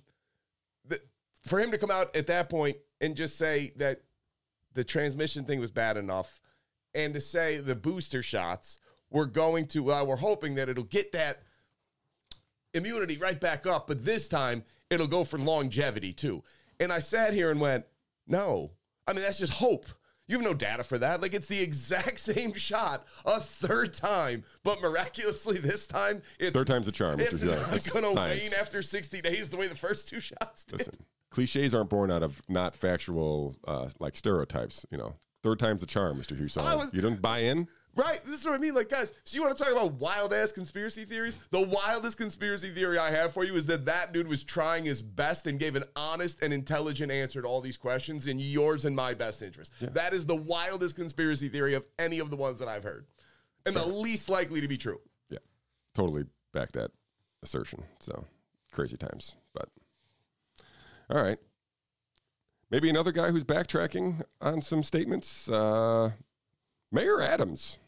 the, for him to come out at that point and just say that the transmission thing was bad enough and to say the booster shots were going to well we're hoping that it'll get that immunity right back up but this time it'll go for longevity too and i sat here and went no i mean that's just hope you have no data for that like it's the <laughs> exact same shot a third time but miraculously this time it's Third time's a charm. Mr. it's Jones. not going to wane after 60 days the way the first two shots did Listen, cliches aren't born out of not factual, uh, like stereotypes. You know, third time's a charm, Mr. Was- you don't buy in? Right. This is what I mean. Like, guys, so you want to talk about wild ass conspiracy theories? The wildest conspiracy theory I have for you is that that dude was trying his best and gave an honest and intelligent answer to all these questions in yours and my best interest. That is the wildest conspiracy theory of any of the ones that I've heard, and the least likely to be true. Yeah, totally back that assertion. So crazy times, but all right. Maybe another guy who's backtracking on some statements. Uh, Mayor Adams,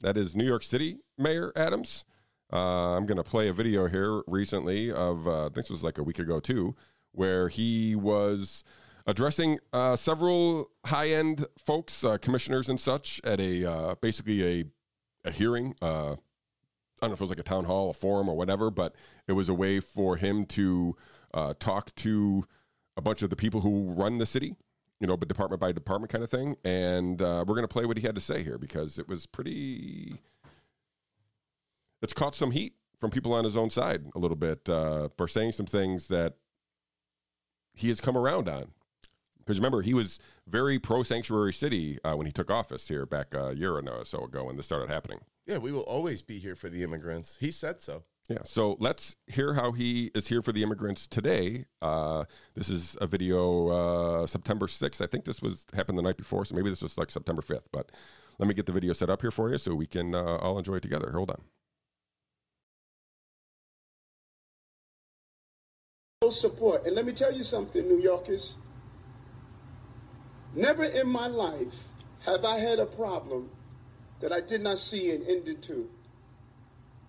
that is New York City Mayor Adams. Uh, I'm going to play a video here recently of uh, this was like a week ago too, where he was addressing uh, several high-end folks, uh, commissioners and such, at a uh, basically a a hearing. Uh, I don't know if it was like a town hall, a forum, or whatever, but it was a way for him to talk to a bunch of the people who run the city, you know, but department by department kind of thing. And uh, we're going to play what he had to say here because it was pretty. It's caught some heat from people on his own side a little bit uh, for saying some things that he has come around on. Because remember, he was very pro sanctuary city uh, when he took office here back a year or so ago when this started happening. Yeah, we will always be here for the immigrants. He said so. Yeah. So let's hear how he is here for the immigrants today. Uh, this is a video uh, September 6th. I think this was happened the night before, so maybe this was like September 5th. But let me get the video set up here for you so we can uh, all enjoy it together. Hold on. no support. And let me tell you something, New Yorkers. Never in my life have I had a problem that I did not see an ending to.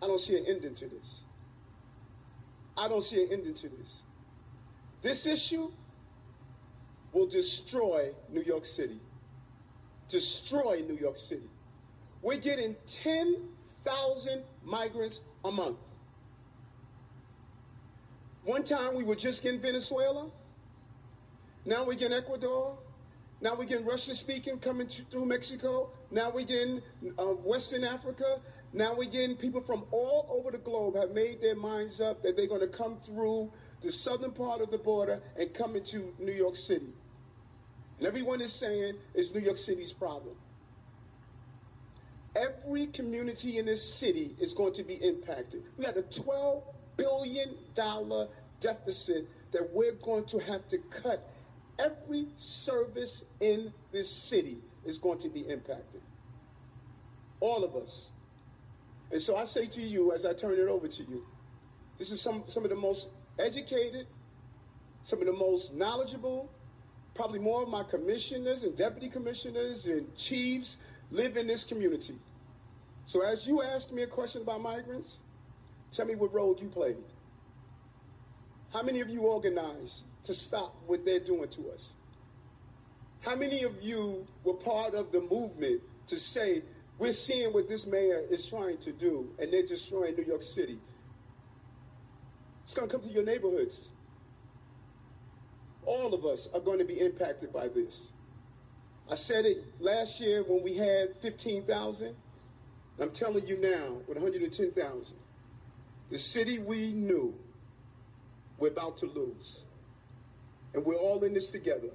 I don't see an ending to this. I don't see an ending to this. This issue will destroy New York City. Destroy New York City. We're getting 10,000 migrants a month. One time we were just in Venezuela. Now we're getting Ecuador. Now we're getting Russian speaking coming through Mexico. Now we're getting uh, Western Africa. Now getting people from all over the globe have made their minds up that they're going to come through the southern part of the border and come into New York City. And everyone is saying it's New York City's problem. Every community in this city is going to be impacted. We had a $12 billion deficit that we're going to have to cut. Every service in this city is going to be impacted. All of us. And so I say to you, as I turn it over to you, this is some, some of the most educated, some of the most knowledgeable, probably more of my commissioners and deputy commissioners and chiefs live in this community. So as you asked me a question about migrants, tell me what role you played. How many of you organized to stop what they're doing to us? How many of you were part of the movement to say, we're seeing what this mayor is trying to do, and they're destroying New York City? It's going to come to your neighborhoods. All of us are going to be impacted by this. I said it last year when we had 15,000. I'm telling you now, with 110,000, the city we knew, we're about to lose. And we're all in this together.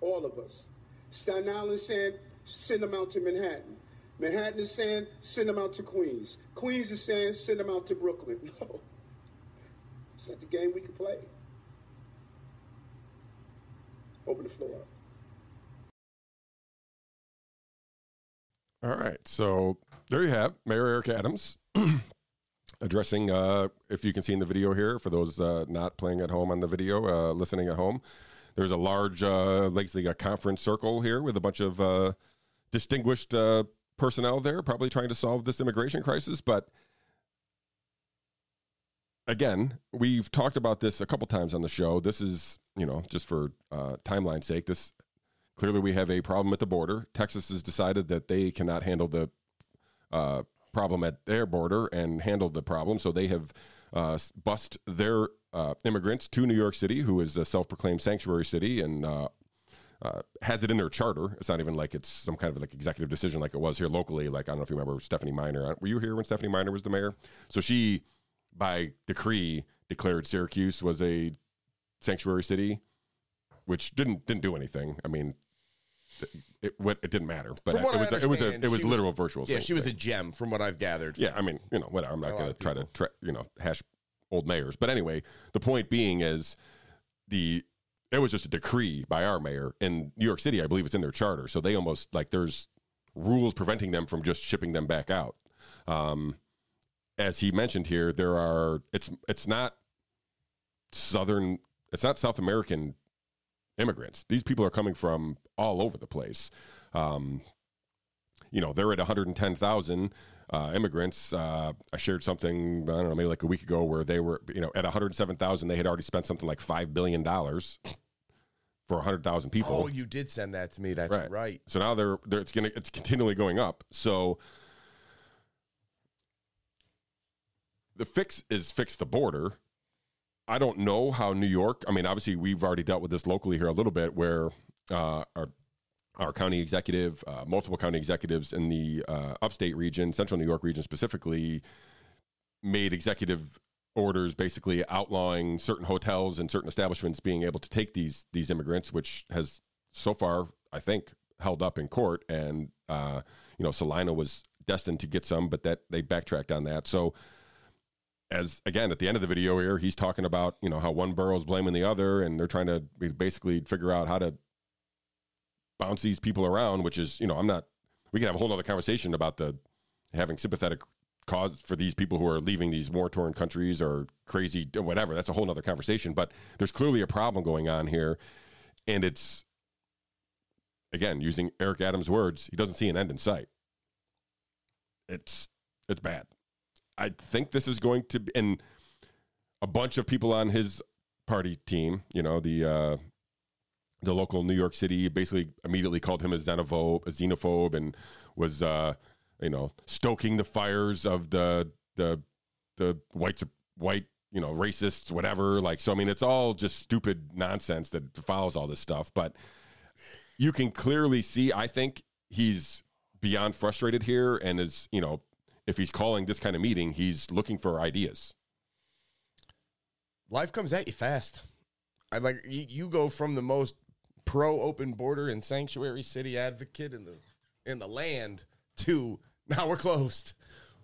All of us. Staten Island saying, send them out to Manhattan. Manhattan is saying, send them out to Queens. Queens is saying, send them out to Brooklyn. <laughs> No. It's not the game we can play. Open the floor up. All right. So there you have Mayor Eric Adams <clears throat> addressing, uh, if you can see in the video here, for those uh, not playing at home on the video, uh, listening at home, there's a large, uh, basically a conference circle here with a bunch of uh, distinguished uh, personnel there, probably trying to solve this immigration crisis. But again, we've talked about this a couple times on the show. This is, you know, just for uh, timeline's sake, this clearly we have a problem at the border. Texas has decided that they cannot handle the uh, problem at their border and handle the problem, so they have uh, bust their uh, immigrants to New York City, who is a self-proclaimed sanctuary city and. Uh, uh, has it in their charter. It's not even like it's some kind of like executive decision like it was here locally. Like I don't know if you remember Stephanie Miner. Were you here when Stephanie Miner was the mayor? So she, by decree, declared Syracuse was a sanctuary city, which didn't didn't do anything. I mean, it what it didn't matter. But it was a, it was a it was she was- literal virtual. Yeah, she was a gem from what I've gathered. Yeah, I mean, you know, whatever. I'm not going to try to tra- you know hash old mayors, but anyway, the point being is the it was just a decree by our mayor in New York City. I believe it's in their charter, so they almost like there's rules preventing them from just shipping them back out. Um, as he mentioned here, there are it's it's not southern, it's not South American immigrants. These people are coming from all over the place. Um, you know, they're at 110,000 uh, immigrants. Uh, I shared something, I don't know, maybe like a week ago where they were, you know, at 107,000, they had already spent something like $5 billion <laughs> for 100,000 people. Oh, you did send that to me. That's Right. right. So now they're, they're it's gonna it's continually going up. So the fix is fix the border. I don't know how New York. I mean, obviously we've already dealt with this locally here a little bit, where uh, our our county executive, uh, multiple county executives in the uh, upstate region, central New York region specifically, made executive orders basically outlawing certain hotels and certain establishments being able to take these these immigrants, which has so far, I think, held up in court. And uh, you know, Salina was destined to get some, but that they backtracked on that. So as again at the end of the video here, he's talking about you know how one borough is blaming the other, and they're trying to basically figure out how to bounce these people around. Which is you know I'm not. We can have a whole other conversation about the having sympathetic cause for these people who are leaving these war torn countries or crazy whatever. That's a whole other conversation. But there's clearly a problem going on here, and it's again using Eric Adams' words. He doesn't see an end in sight. It's it's bad. I think this is going to be, and a bunch of people on his party team, you know, the uh, the local New York City basically immediately called him a xenophobe, a xenophobe, and was uh, you know stoking the fires of the the the white white you know racists, whatever. Like so, I mean, it's all just stupid nonsense that follows all this stuff. But you can clearly see, I think he's beyond frustrated here, and is you know if he's calling this kind of meeting, he's looking for ideas. Life comes at you fast. I like you, you go from the most pro open border and sanctuary city advocate in the in the land to <laughs> now we're closed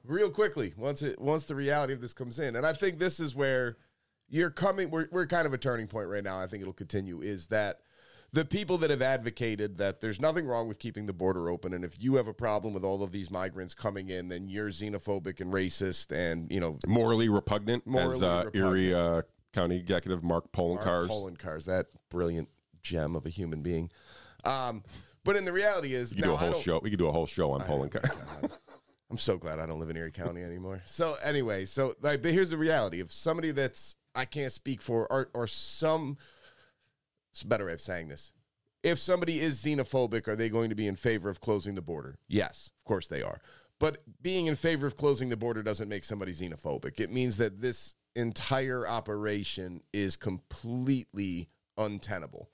real quickly once it once the reality of this comes in. And I think this is where you're coming we're we're kind of a turning point right now. I think it'll continue is that the people that have advocated that there's nothing wrong with keeping the border open and if you have a problem with all of these migrants coming in then you're xenophobic and racist and you know Morally repugnant, as Morally uh, Erie uh, County Executive Mark Poloncarz. Poland cars, that brilliant gem of a human being. Um, but in the reality is, We could do a whole show. We could do a whole show on Poloncarz. I'm so glad I don't live in Erie County anymore. So anyway, so like, but here's the reality: if somebody that's I can't speak for or or some. It's a better way of saying this. If somebody is xenophobic, are they going to be in favor of closing the border? Yes, of course they are. But being in favor of closing the border doesn't make somebody xenophobic. It means that this entire operation is completely untenable.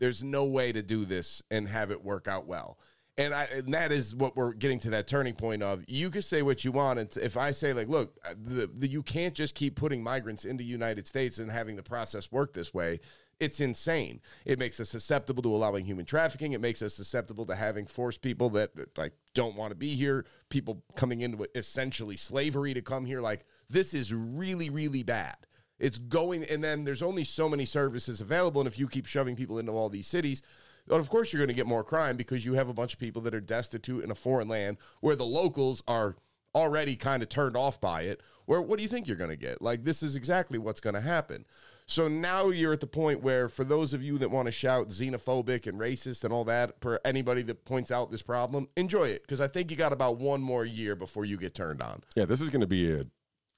There's no way to do this and have it work out well. And, I, and that is what we're getting to that turning point of. You can say what you want, and if I say like, look, uh, the, the, you can't just keep putting migrants into United States and having the process work this way. It's insane. It makes us susceptible to allowing human trafficking. It makes us susceptible to having forced people that like don't want to be here. People coming into essentially slavery to come here. Like this is really, really bad. It's going, and then there's only so many services available. And if you keep shoving people into all these cities, of course you're going to get more crime because you have a bunch of people that are destitute in a foreign land where the locals are already kind of turned off by it. Where what do you think you're going to get? Like this is exactly what's going to happen. So now you're at the point where, for those of you that want to shout xenophobic and racist and all that, for anybody that points out this problem, enjoy it because I think you got about one more year before you get turned on. Yeah, this is going to be a.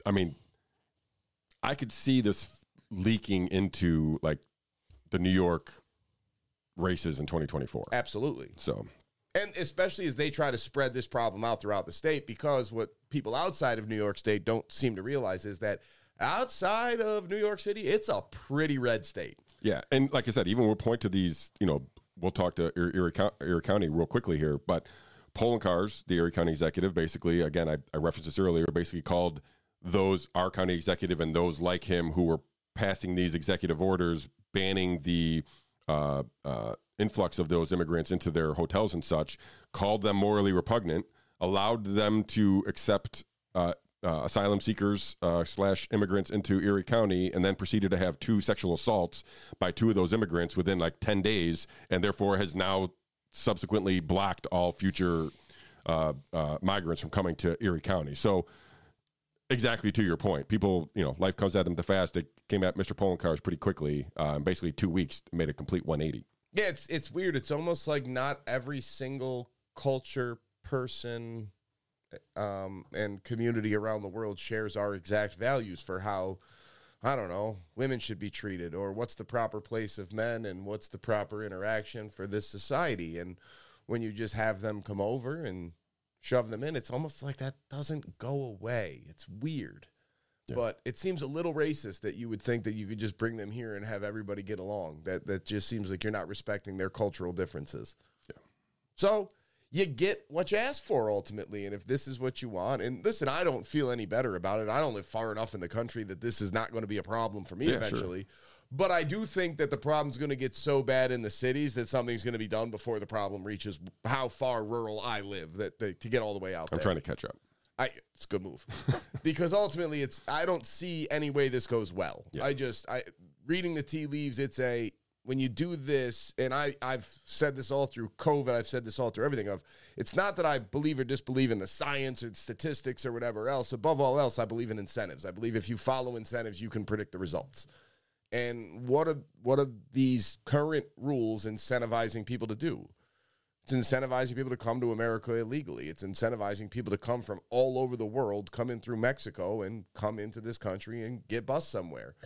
I mean, I could see this leaking into like the New York races in 2024. Absolutely. So, And especially as they try to spread this problem out throughout the state, because what people outside of New York State don't seem to realize is that outside of New York City, it's a pretty red state. yeah, and like I said, even we'll point to these. You know, we'll talk to Erie, Erie, Erie County real quickly here, but Poloncarz, the Erie County executive, basically, again, I, I referenced this earlier, basically called those our county executive and those like him who were passing these executive orders banning the uh, uh, influx of those immigrants into their hotels and such, called them morally repugnant, allowed them to accept uh, uh, asylum seekers uh, slash immigrants into Erie County, and then proceeded to have two sexual assaults by two of those immigrants within like ten days, and therefore has now subsequently blocked all future uh, migrants from coming to Erie County. So exactly to your point. People, you know, life comes at them the fast. They came at Mr. Poloncarz pretty quickly. Uh, in basically two weeks, made a complete 180. Yeah, it's it's weird. It's almost like not every single culture, person, um, and community around the world shares our exact values for how I don't know women should be treated, or what's the proper place of men, and what's the proper interaction for this society. And when you just have them come over and shove them in, it's almost like that doesn't go away. It's weird. But it seems a little racist that you would think that you could just bring them here and have everybody get along. That that just seems like you're not respecting their cultural differences. Yeah. So you get what you ask for ultimately. And if this is what you want, and listen, I don't feel any better about it. I don't live far enough in the country that this is not going to be a problem for me Yeah, sure. eventually. But I do think that the problem's going to get so bad in the cities that something's going to be done before the problem reaches how far rural I live that, that to get all the way out I'm there. trying to catch up. I it's a good move <laughs> because ultimately it's I don't see any way this goes well. Yeah. I just I reading the tea leaves. It's a when you do this, and I I've said this all through COVID. I've said this all through everything. Of it's not that I believe or disbelieve in the science or statistics or whatever else. Above all else, I believe in incentives. I believe if you follow incentives, you can predict the results. And what are what are these current rules incentivizing people to do? It's incentivizing people to come to America illegally. It's incentivizing people to come from all over the world, come in through Mexico and come into this country and get bus somewhere.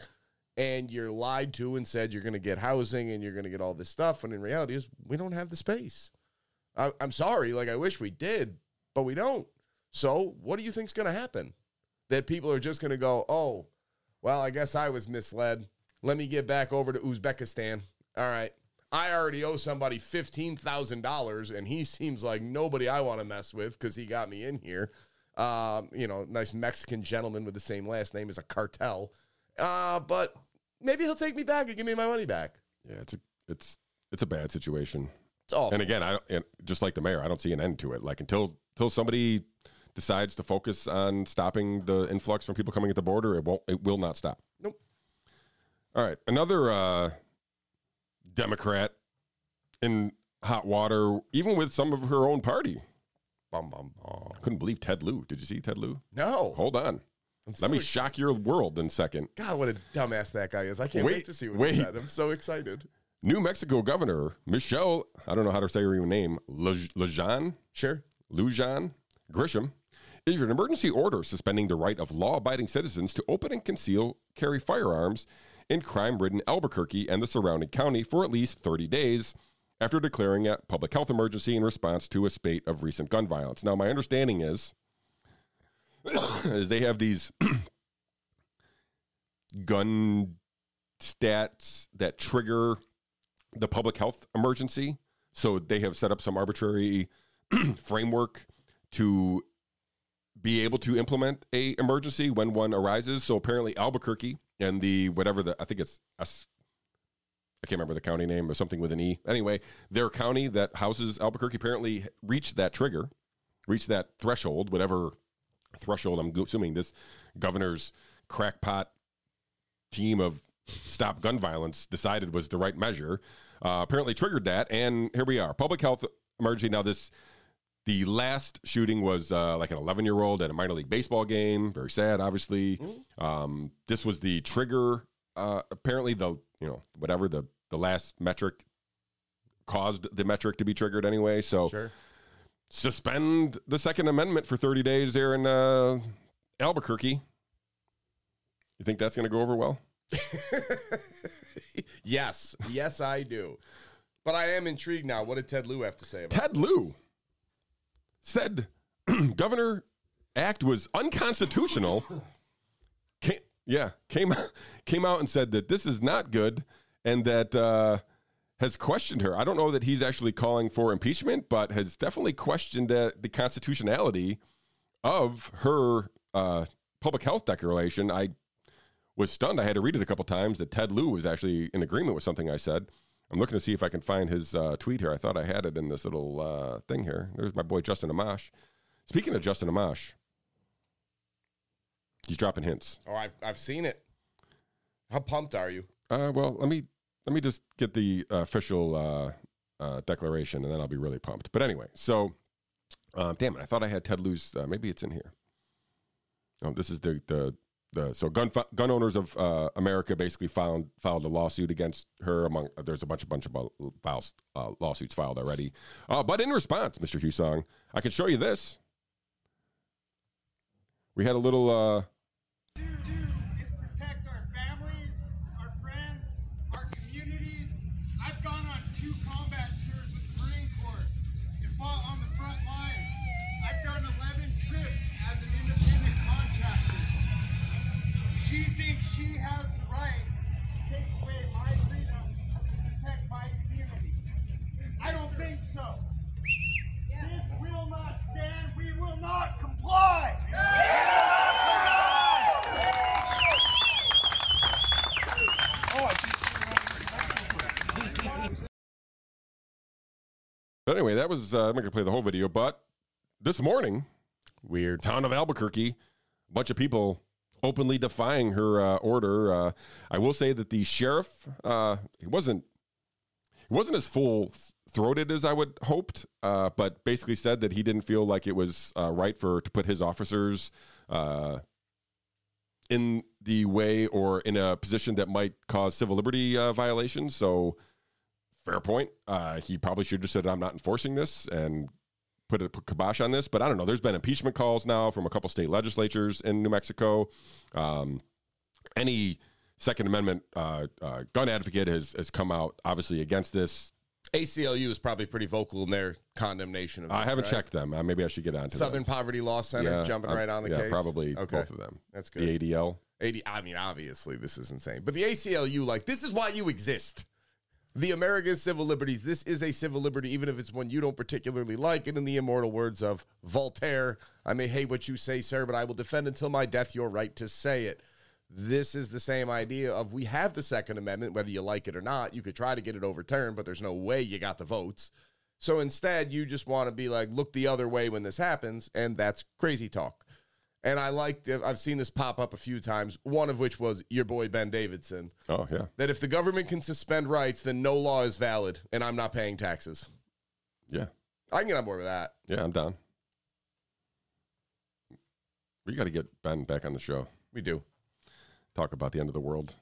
And you're lied to and said you're going to get housing and you're going to get all this stuff. When in reality is we don't have the space. I, I'm sorry. Like I wish we did, but we don't. So what do you think's going to happen? That people are just going to go, oh, well, I guess I was misled. Let me get back over to Uzbekistan. All right. I already owe somebody $15,000 and he seems like nobody I want to mess with because he got me in here. Um, you know, nice Mexican gentleman with the same last name as a cartel. Uh, but maybe he'll take me back and give me my money back. Yeah, it's a it's it's a bad situation. It's awful. And again, I don't, and just like the mayor, I don't see an end to it. Like until until somebody decides to focus on stopping the influx from people coming at the border, it won't it will not stop. Nope. All right, another uh, Democrat in hot water, even with some of her own party. Bum, bum, bum. Couldn't believe Ted Lieu. Did you see Ted Lieu? No. Hold on. I'm Let so me ex- shock your world in a second. God, what a dumbass that guy is. I can't Wait, wait, to see what wait. he said. I'm so excited. New Mexico Governor Michelle, I don't know how to say her name, Lejean, Sure. Lujan Grisham issued an emergency order suspending the right of law abiding citizens to open and conceal carry firearms in crime ridden Albuquerque and the surrounding county for at least 30 days after declaring a public health emergency in response to a spate of recent gun violence. Now, my understanding is, <coughs> is they have these <coughs> gun stats that trigger the public health emergency. So they have set up some arbitrary <coughs> framework to be able to implement a emergency when one arises. So apparently Albuquerque and the whatever the I think it's I can't remember the county name or something with an E. Anyway, their county that houses Albuquerque apparently reached that trigger, reached that threshold, whatever threshold. I'm assuming this governor's crackpot team of stop gun violence decided was the right measure. Uh, apparently triggered that, and here we are. Public health emergency. Now this. The last shooting was uh, like an 11 year old at a minor league baseball game. Very sad, obviously. Um, this was the trigger. Uh, apparently, the you know whatever the the last metric caused the metric to be triggered anyway. So Sure. Suspend the Second Amendment for 30 days there in uh, Albuquerque. You think that's going to go over well? <laughs> yes, yes, I do. But I am intrigued now. What did Ted Lieu have to say about it? Ted Lieu said <clears throat> Governor Act was unconstitutional. Came, yeah, came <laughs> came out and said that this is not good, and that uh, has questioned her. I don't know that he's actually calling for impeachment, but has definitely questioned the, the constitutionality of her uh, public health declaration. I was stunned. I had to read it a couple times that Ted Lieu was actually in agreement with something I said. I'm looking to see if I can find his uh, tweet here. I thought I had it in this little uh, thing here. There's my boy Justin Amash. Speaking of Justin Amash, he's dropping hints. Oh, I've, I've seen it. How pumped are you? Uh, well, let me let me just get the official uh, uh, declaration, and then I'll be really pumped. But anyway, so uh, damn it, I thought I had Ted Lieu's. Uh, maybe it's in here. Oh, this is the the the so gun gun owners of uh, America basically filed filed a lawsuit against her. Among there's a bunch of bunch of files, uh, lawsuits filed already. Uh, but in response, Mr. Hussong, I can show you this. We had a little. Not comply. But anyway, that was uh, I'm not gonna play the whole video, but this morning, Weird. town of Albuquerque, a bunch of people openly defying her uh, order. Uh, I will say that the sheriff, uh, he wasn't he wasn't as full throated as I would hoped, uh, but basically said that he didn't feel like it was uh, right for to put his officers uh, in the way or in a position that might cause civil liberty uh, violations. So, fair point. Uh, he probably should have just said, "I'm not enforcing this," and put a kibosh on this. But I don't know. There's been impeachment calls now from a couple state legislatures in New Mexico. Um, any Second Amendment uh, uh, gun advocate has has come out obviously against this. ACLU is probably pretty vocal in their condemnation of this, I haven't right? checked them. Uh, maybe I should get on to Southern Poverty Law Center jumping I'm- right on the yeah, case. probably Okay. both of them. That's good. The ADL. 80, I mean, obviously, this is insane. But the ACLU, like, this is why you exist. The America's Civil Liberties. This is a civil liberty, even if it's one you don't particularly like. And in the immortal words of Voltaire, I may hate what you say, sir, but I will defend until my death your right to say it. This is the same idea of we have the Second Amendment, whether you like it or not. You could try to get it overturned, but there's no way you got the votes. So instead, you just want to be like, look the other way when this happens, and that's crazy talk. And I like, I've seen this pop up a few times, one of which was your boy Ben Davidson, Oh yeah, that if the government can suspend rights, then no law is valid, and I'm not paying taxes. yeah, I can get on board with that. yeah. I'm down. We got to get Ben back on the show. We do. Talk about the end of the world.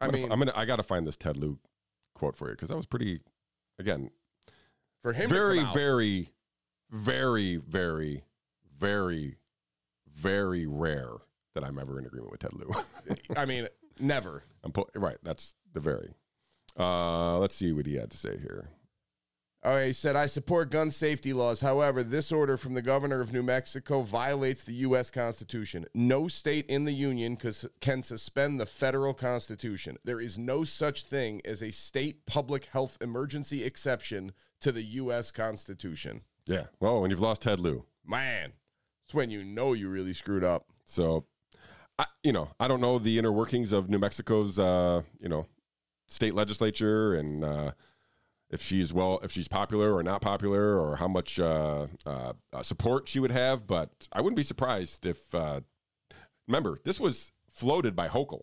I I'm gonna, mean, I'm gonna. I got to find this Ted Lieu quote for you because that was pretty. Again, for him, to very, very, very, very, very, very rare that I'm ever in agreement with Ted Lieu. <laughs> I mean, never. I'm pu- right. That's the very. Uh, let's see what he had to say here. All right, he said, I support gun safety laws. However, this order from the governor of New Mexico violates the U.S. Constitution. No state in the Union can suspend the federal Constitution. There is no such thing as a state public health emergency exception to the U.S. Constitution. Yeah. Well, when you've lost Ted Lieu, Man, it's when you know you really screwed up. so I, you know, I don't know the inner workings of New Mexico's, uh, you know, state legislature and uh, if she's well, if she's popular or not popular, or how much uh, uh, uh, support she would have. But I wouldn't be surprised if. Uh, remember, this was floated by Hochul.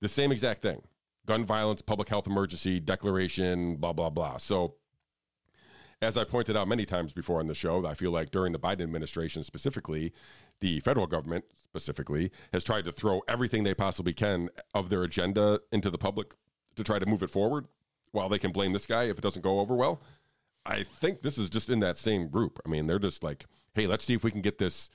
The same exact thing: gun violence, public health emergency declaration, blah blah blah. So. As I pointed out many times before on the show, I feel like during the Biden administration specifically, the federal government specifically has tried to throw everything they possibly can of their agenda into the public to try to move it forward while they can blame this guy if it doesn't go over well. I think this is just in that same group. I mean, they're just like, hey, let's see if we can get this.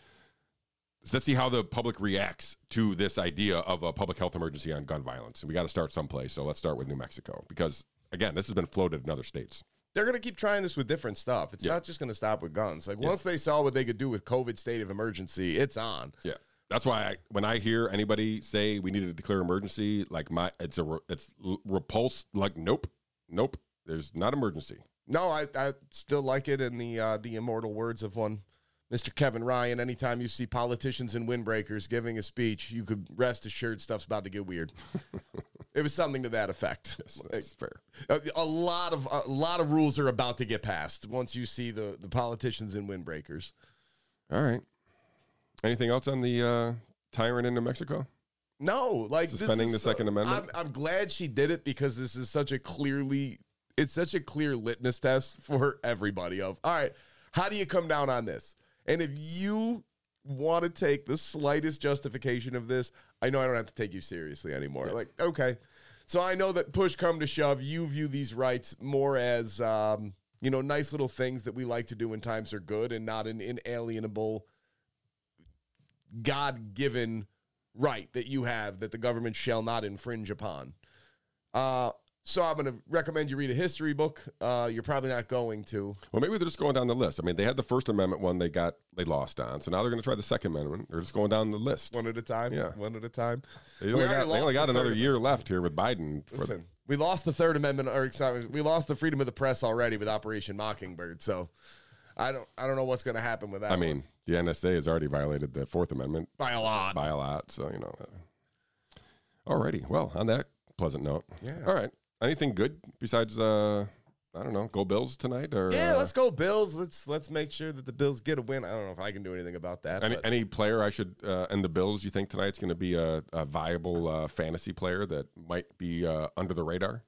Let's see how the public reacts to this idea of a public health emergency on gun violence. And we got to start someplace. So let's start with New Mexico because, again, this has been floated in other states. They're going to keep trying this with different stuff. It's Yeah. not just going to stop with guns. Like, once they saw what they could do with COVID state of emergency, it's on. Yeah. That's why I, when I hear anybody say we need to declare emergency, like my, it's a, it's repulsed. Like, nope, nope. There's not emergency. No, I, I still like it in the uh, the immortal words of one Mr. Kevin Ryan. Anytime you see politicians and windbreakers giving a speech, you could rest assured stuff's about to get weird. <laughs> it was something to that effect. That's fair. A, a lot of a lot of rules are about to get passed once you see the the politicians and windbreakers. All right. Anything else on the uh, tyrant in New Mexico? No, like this Suspending the so- Second Amendment? I'm, I'm glad she did it because this is such a clearly, it's such a clear litmus test for everybody. Of all right, how do you come down on this? And if you want to take the slightest justification of this, I know I don't have to take you seriously anymore. Like, okay, so I know that push come to shove, you view these rights more as, um, you know, nice little things that we like to do when times are good, and not an inalienable God given right that you have that the government shall not infringe upon. Uh, so I'm going to recommend you read a history book. Uh, you're probably not going to. Well, maybe they're just going down the list. I mean, they had the First Amendment one they got they lost on, so now they're going to try the Second Amendment. They're just going down the list. One at a time. Yeah. One at a time. They only got, they only got the another year left here with Biden. For Listen, we lost the Third Amendment, or sorry, we lost the freedom of the press already with Operation Mockingbird. So I don't, I don't know what's going to happen with that. I one. mean, the NSA has already violated the Fourth Amendment by a lot. by a lot, so you know. Uh, alrighty. Well, on that pleasant note, Yeah. All right. Anything good besides uh, I don't know, go Bills tonight or Yeah, uh, let's go Bills. Let's let's make sure that the Bills get a win. I don't know if I can do anything about that. Any, any player I should uh, and the Bills? You think tonight's going to be a, a viable uh, fantasy player that might be uh, under the radar?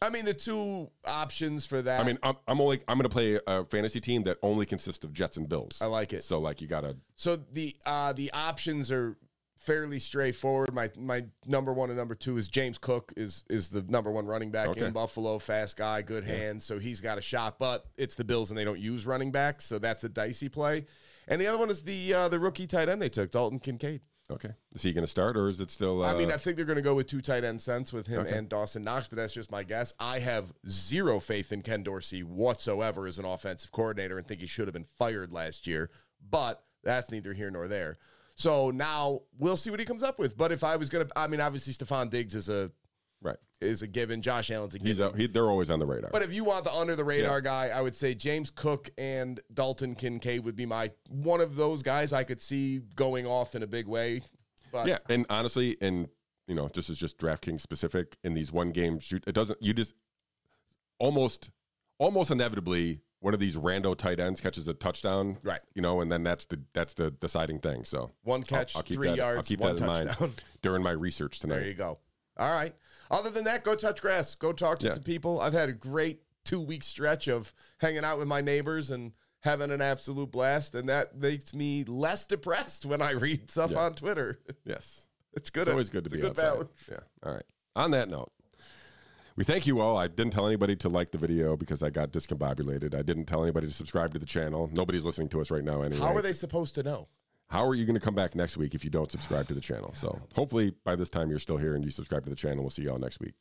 I mean, the two options for that. I mean, I'm, I'm only I'm going to play a fantasy team that only consists of Jets and Bills. I like it. So like you got to So the uh the options are fairly straightforward. My my number one and number two is James Cook is is the number one running back Okay. in Buffalo, fast guy, good hands, so he's got a shot. But it's the Bills and they don't use running backs, so that's a dicey play. And the other one is the uh, the rookie tight end they took, Dalton Kincaid. Okay. Is he going to start or is it still? Uh, I mean, I think they're going to go with two tight end cents with him Okay. and Dawson Knox, but that's just my guess. I have zero faith in Ken Dorsey whatsoever as an offensive coordinator and think he should have been fired last year, but that's neither here nor there. So now we'll see what he comes up with. But if I was going to, I mean, obviously Stefon Diggs is a right. is a given. Josh Allen's a He's given. he, they're always on the radar. but if you want the under the radar Yeah. guy, I would say James Cook and Dalton Kincaid would be my one of those guys I could see going off in a big way. But yeah, and honestly, and you know, this is just DraftKings specific in these one game shoot. It doesn't. You just almost, almost inevitably, one of these rando tight ends catches a touchdown, Right. You know, and then that's the that's the deciding thing. So One catch, three that, yards, I'll keep one that in touchdown. mind during my research tonight. There you go. All right. Other than that, go touch grass. Go talk to Yeah. some people. I've had a great two week stretch of hanging out with my neighbors and having an absolute blast, and that makes me less depressed when I read stuff Yeah. on Twitter. Yes, <laughs> It's good. it's always good to it's be a good outside. balance. Yeah. All right. On that note, We thank you all. I didn't tell anybody to like the video because I got discombobulated. I didn't tell anybody to subscribe to the channel. Nobody's listening to us right now anyway. How are they supposed to know? How are you going to come back next week if you don't subscribe to the channel? So hopefully by this time you're still here and you subscribe to the channel. We'll see y'all next week.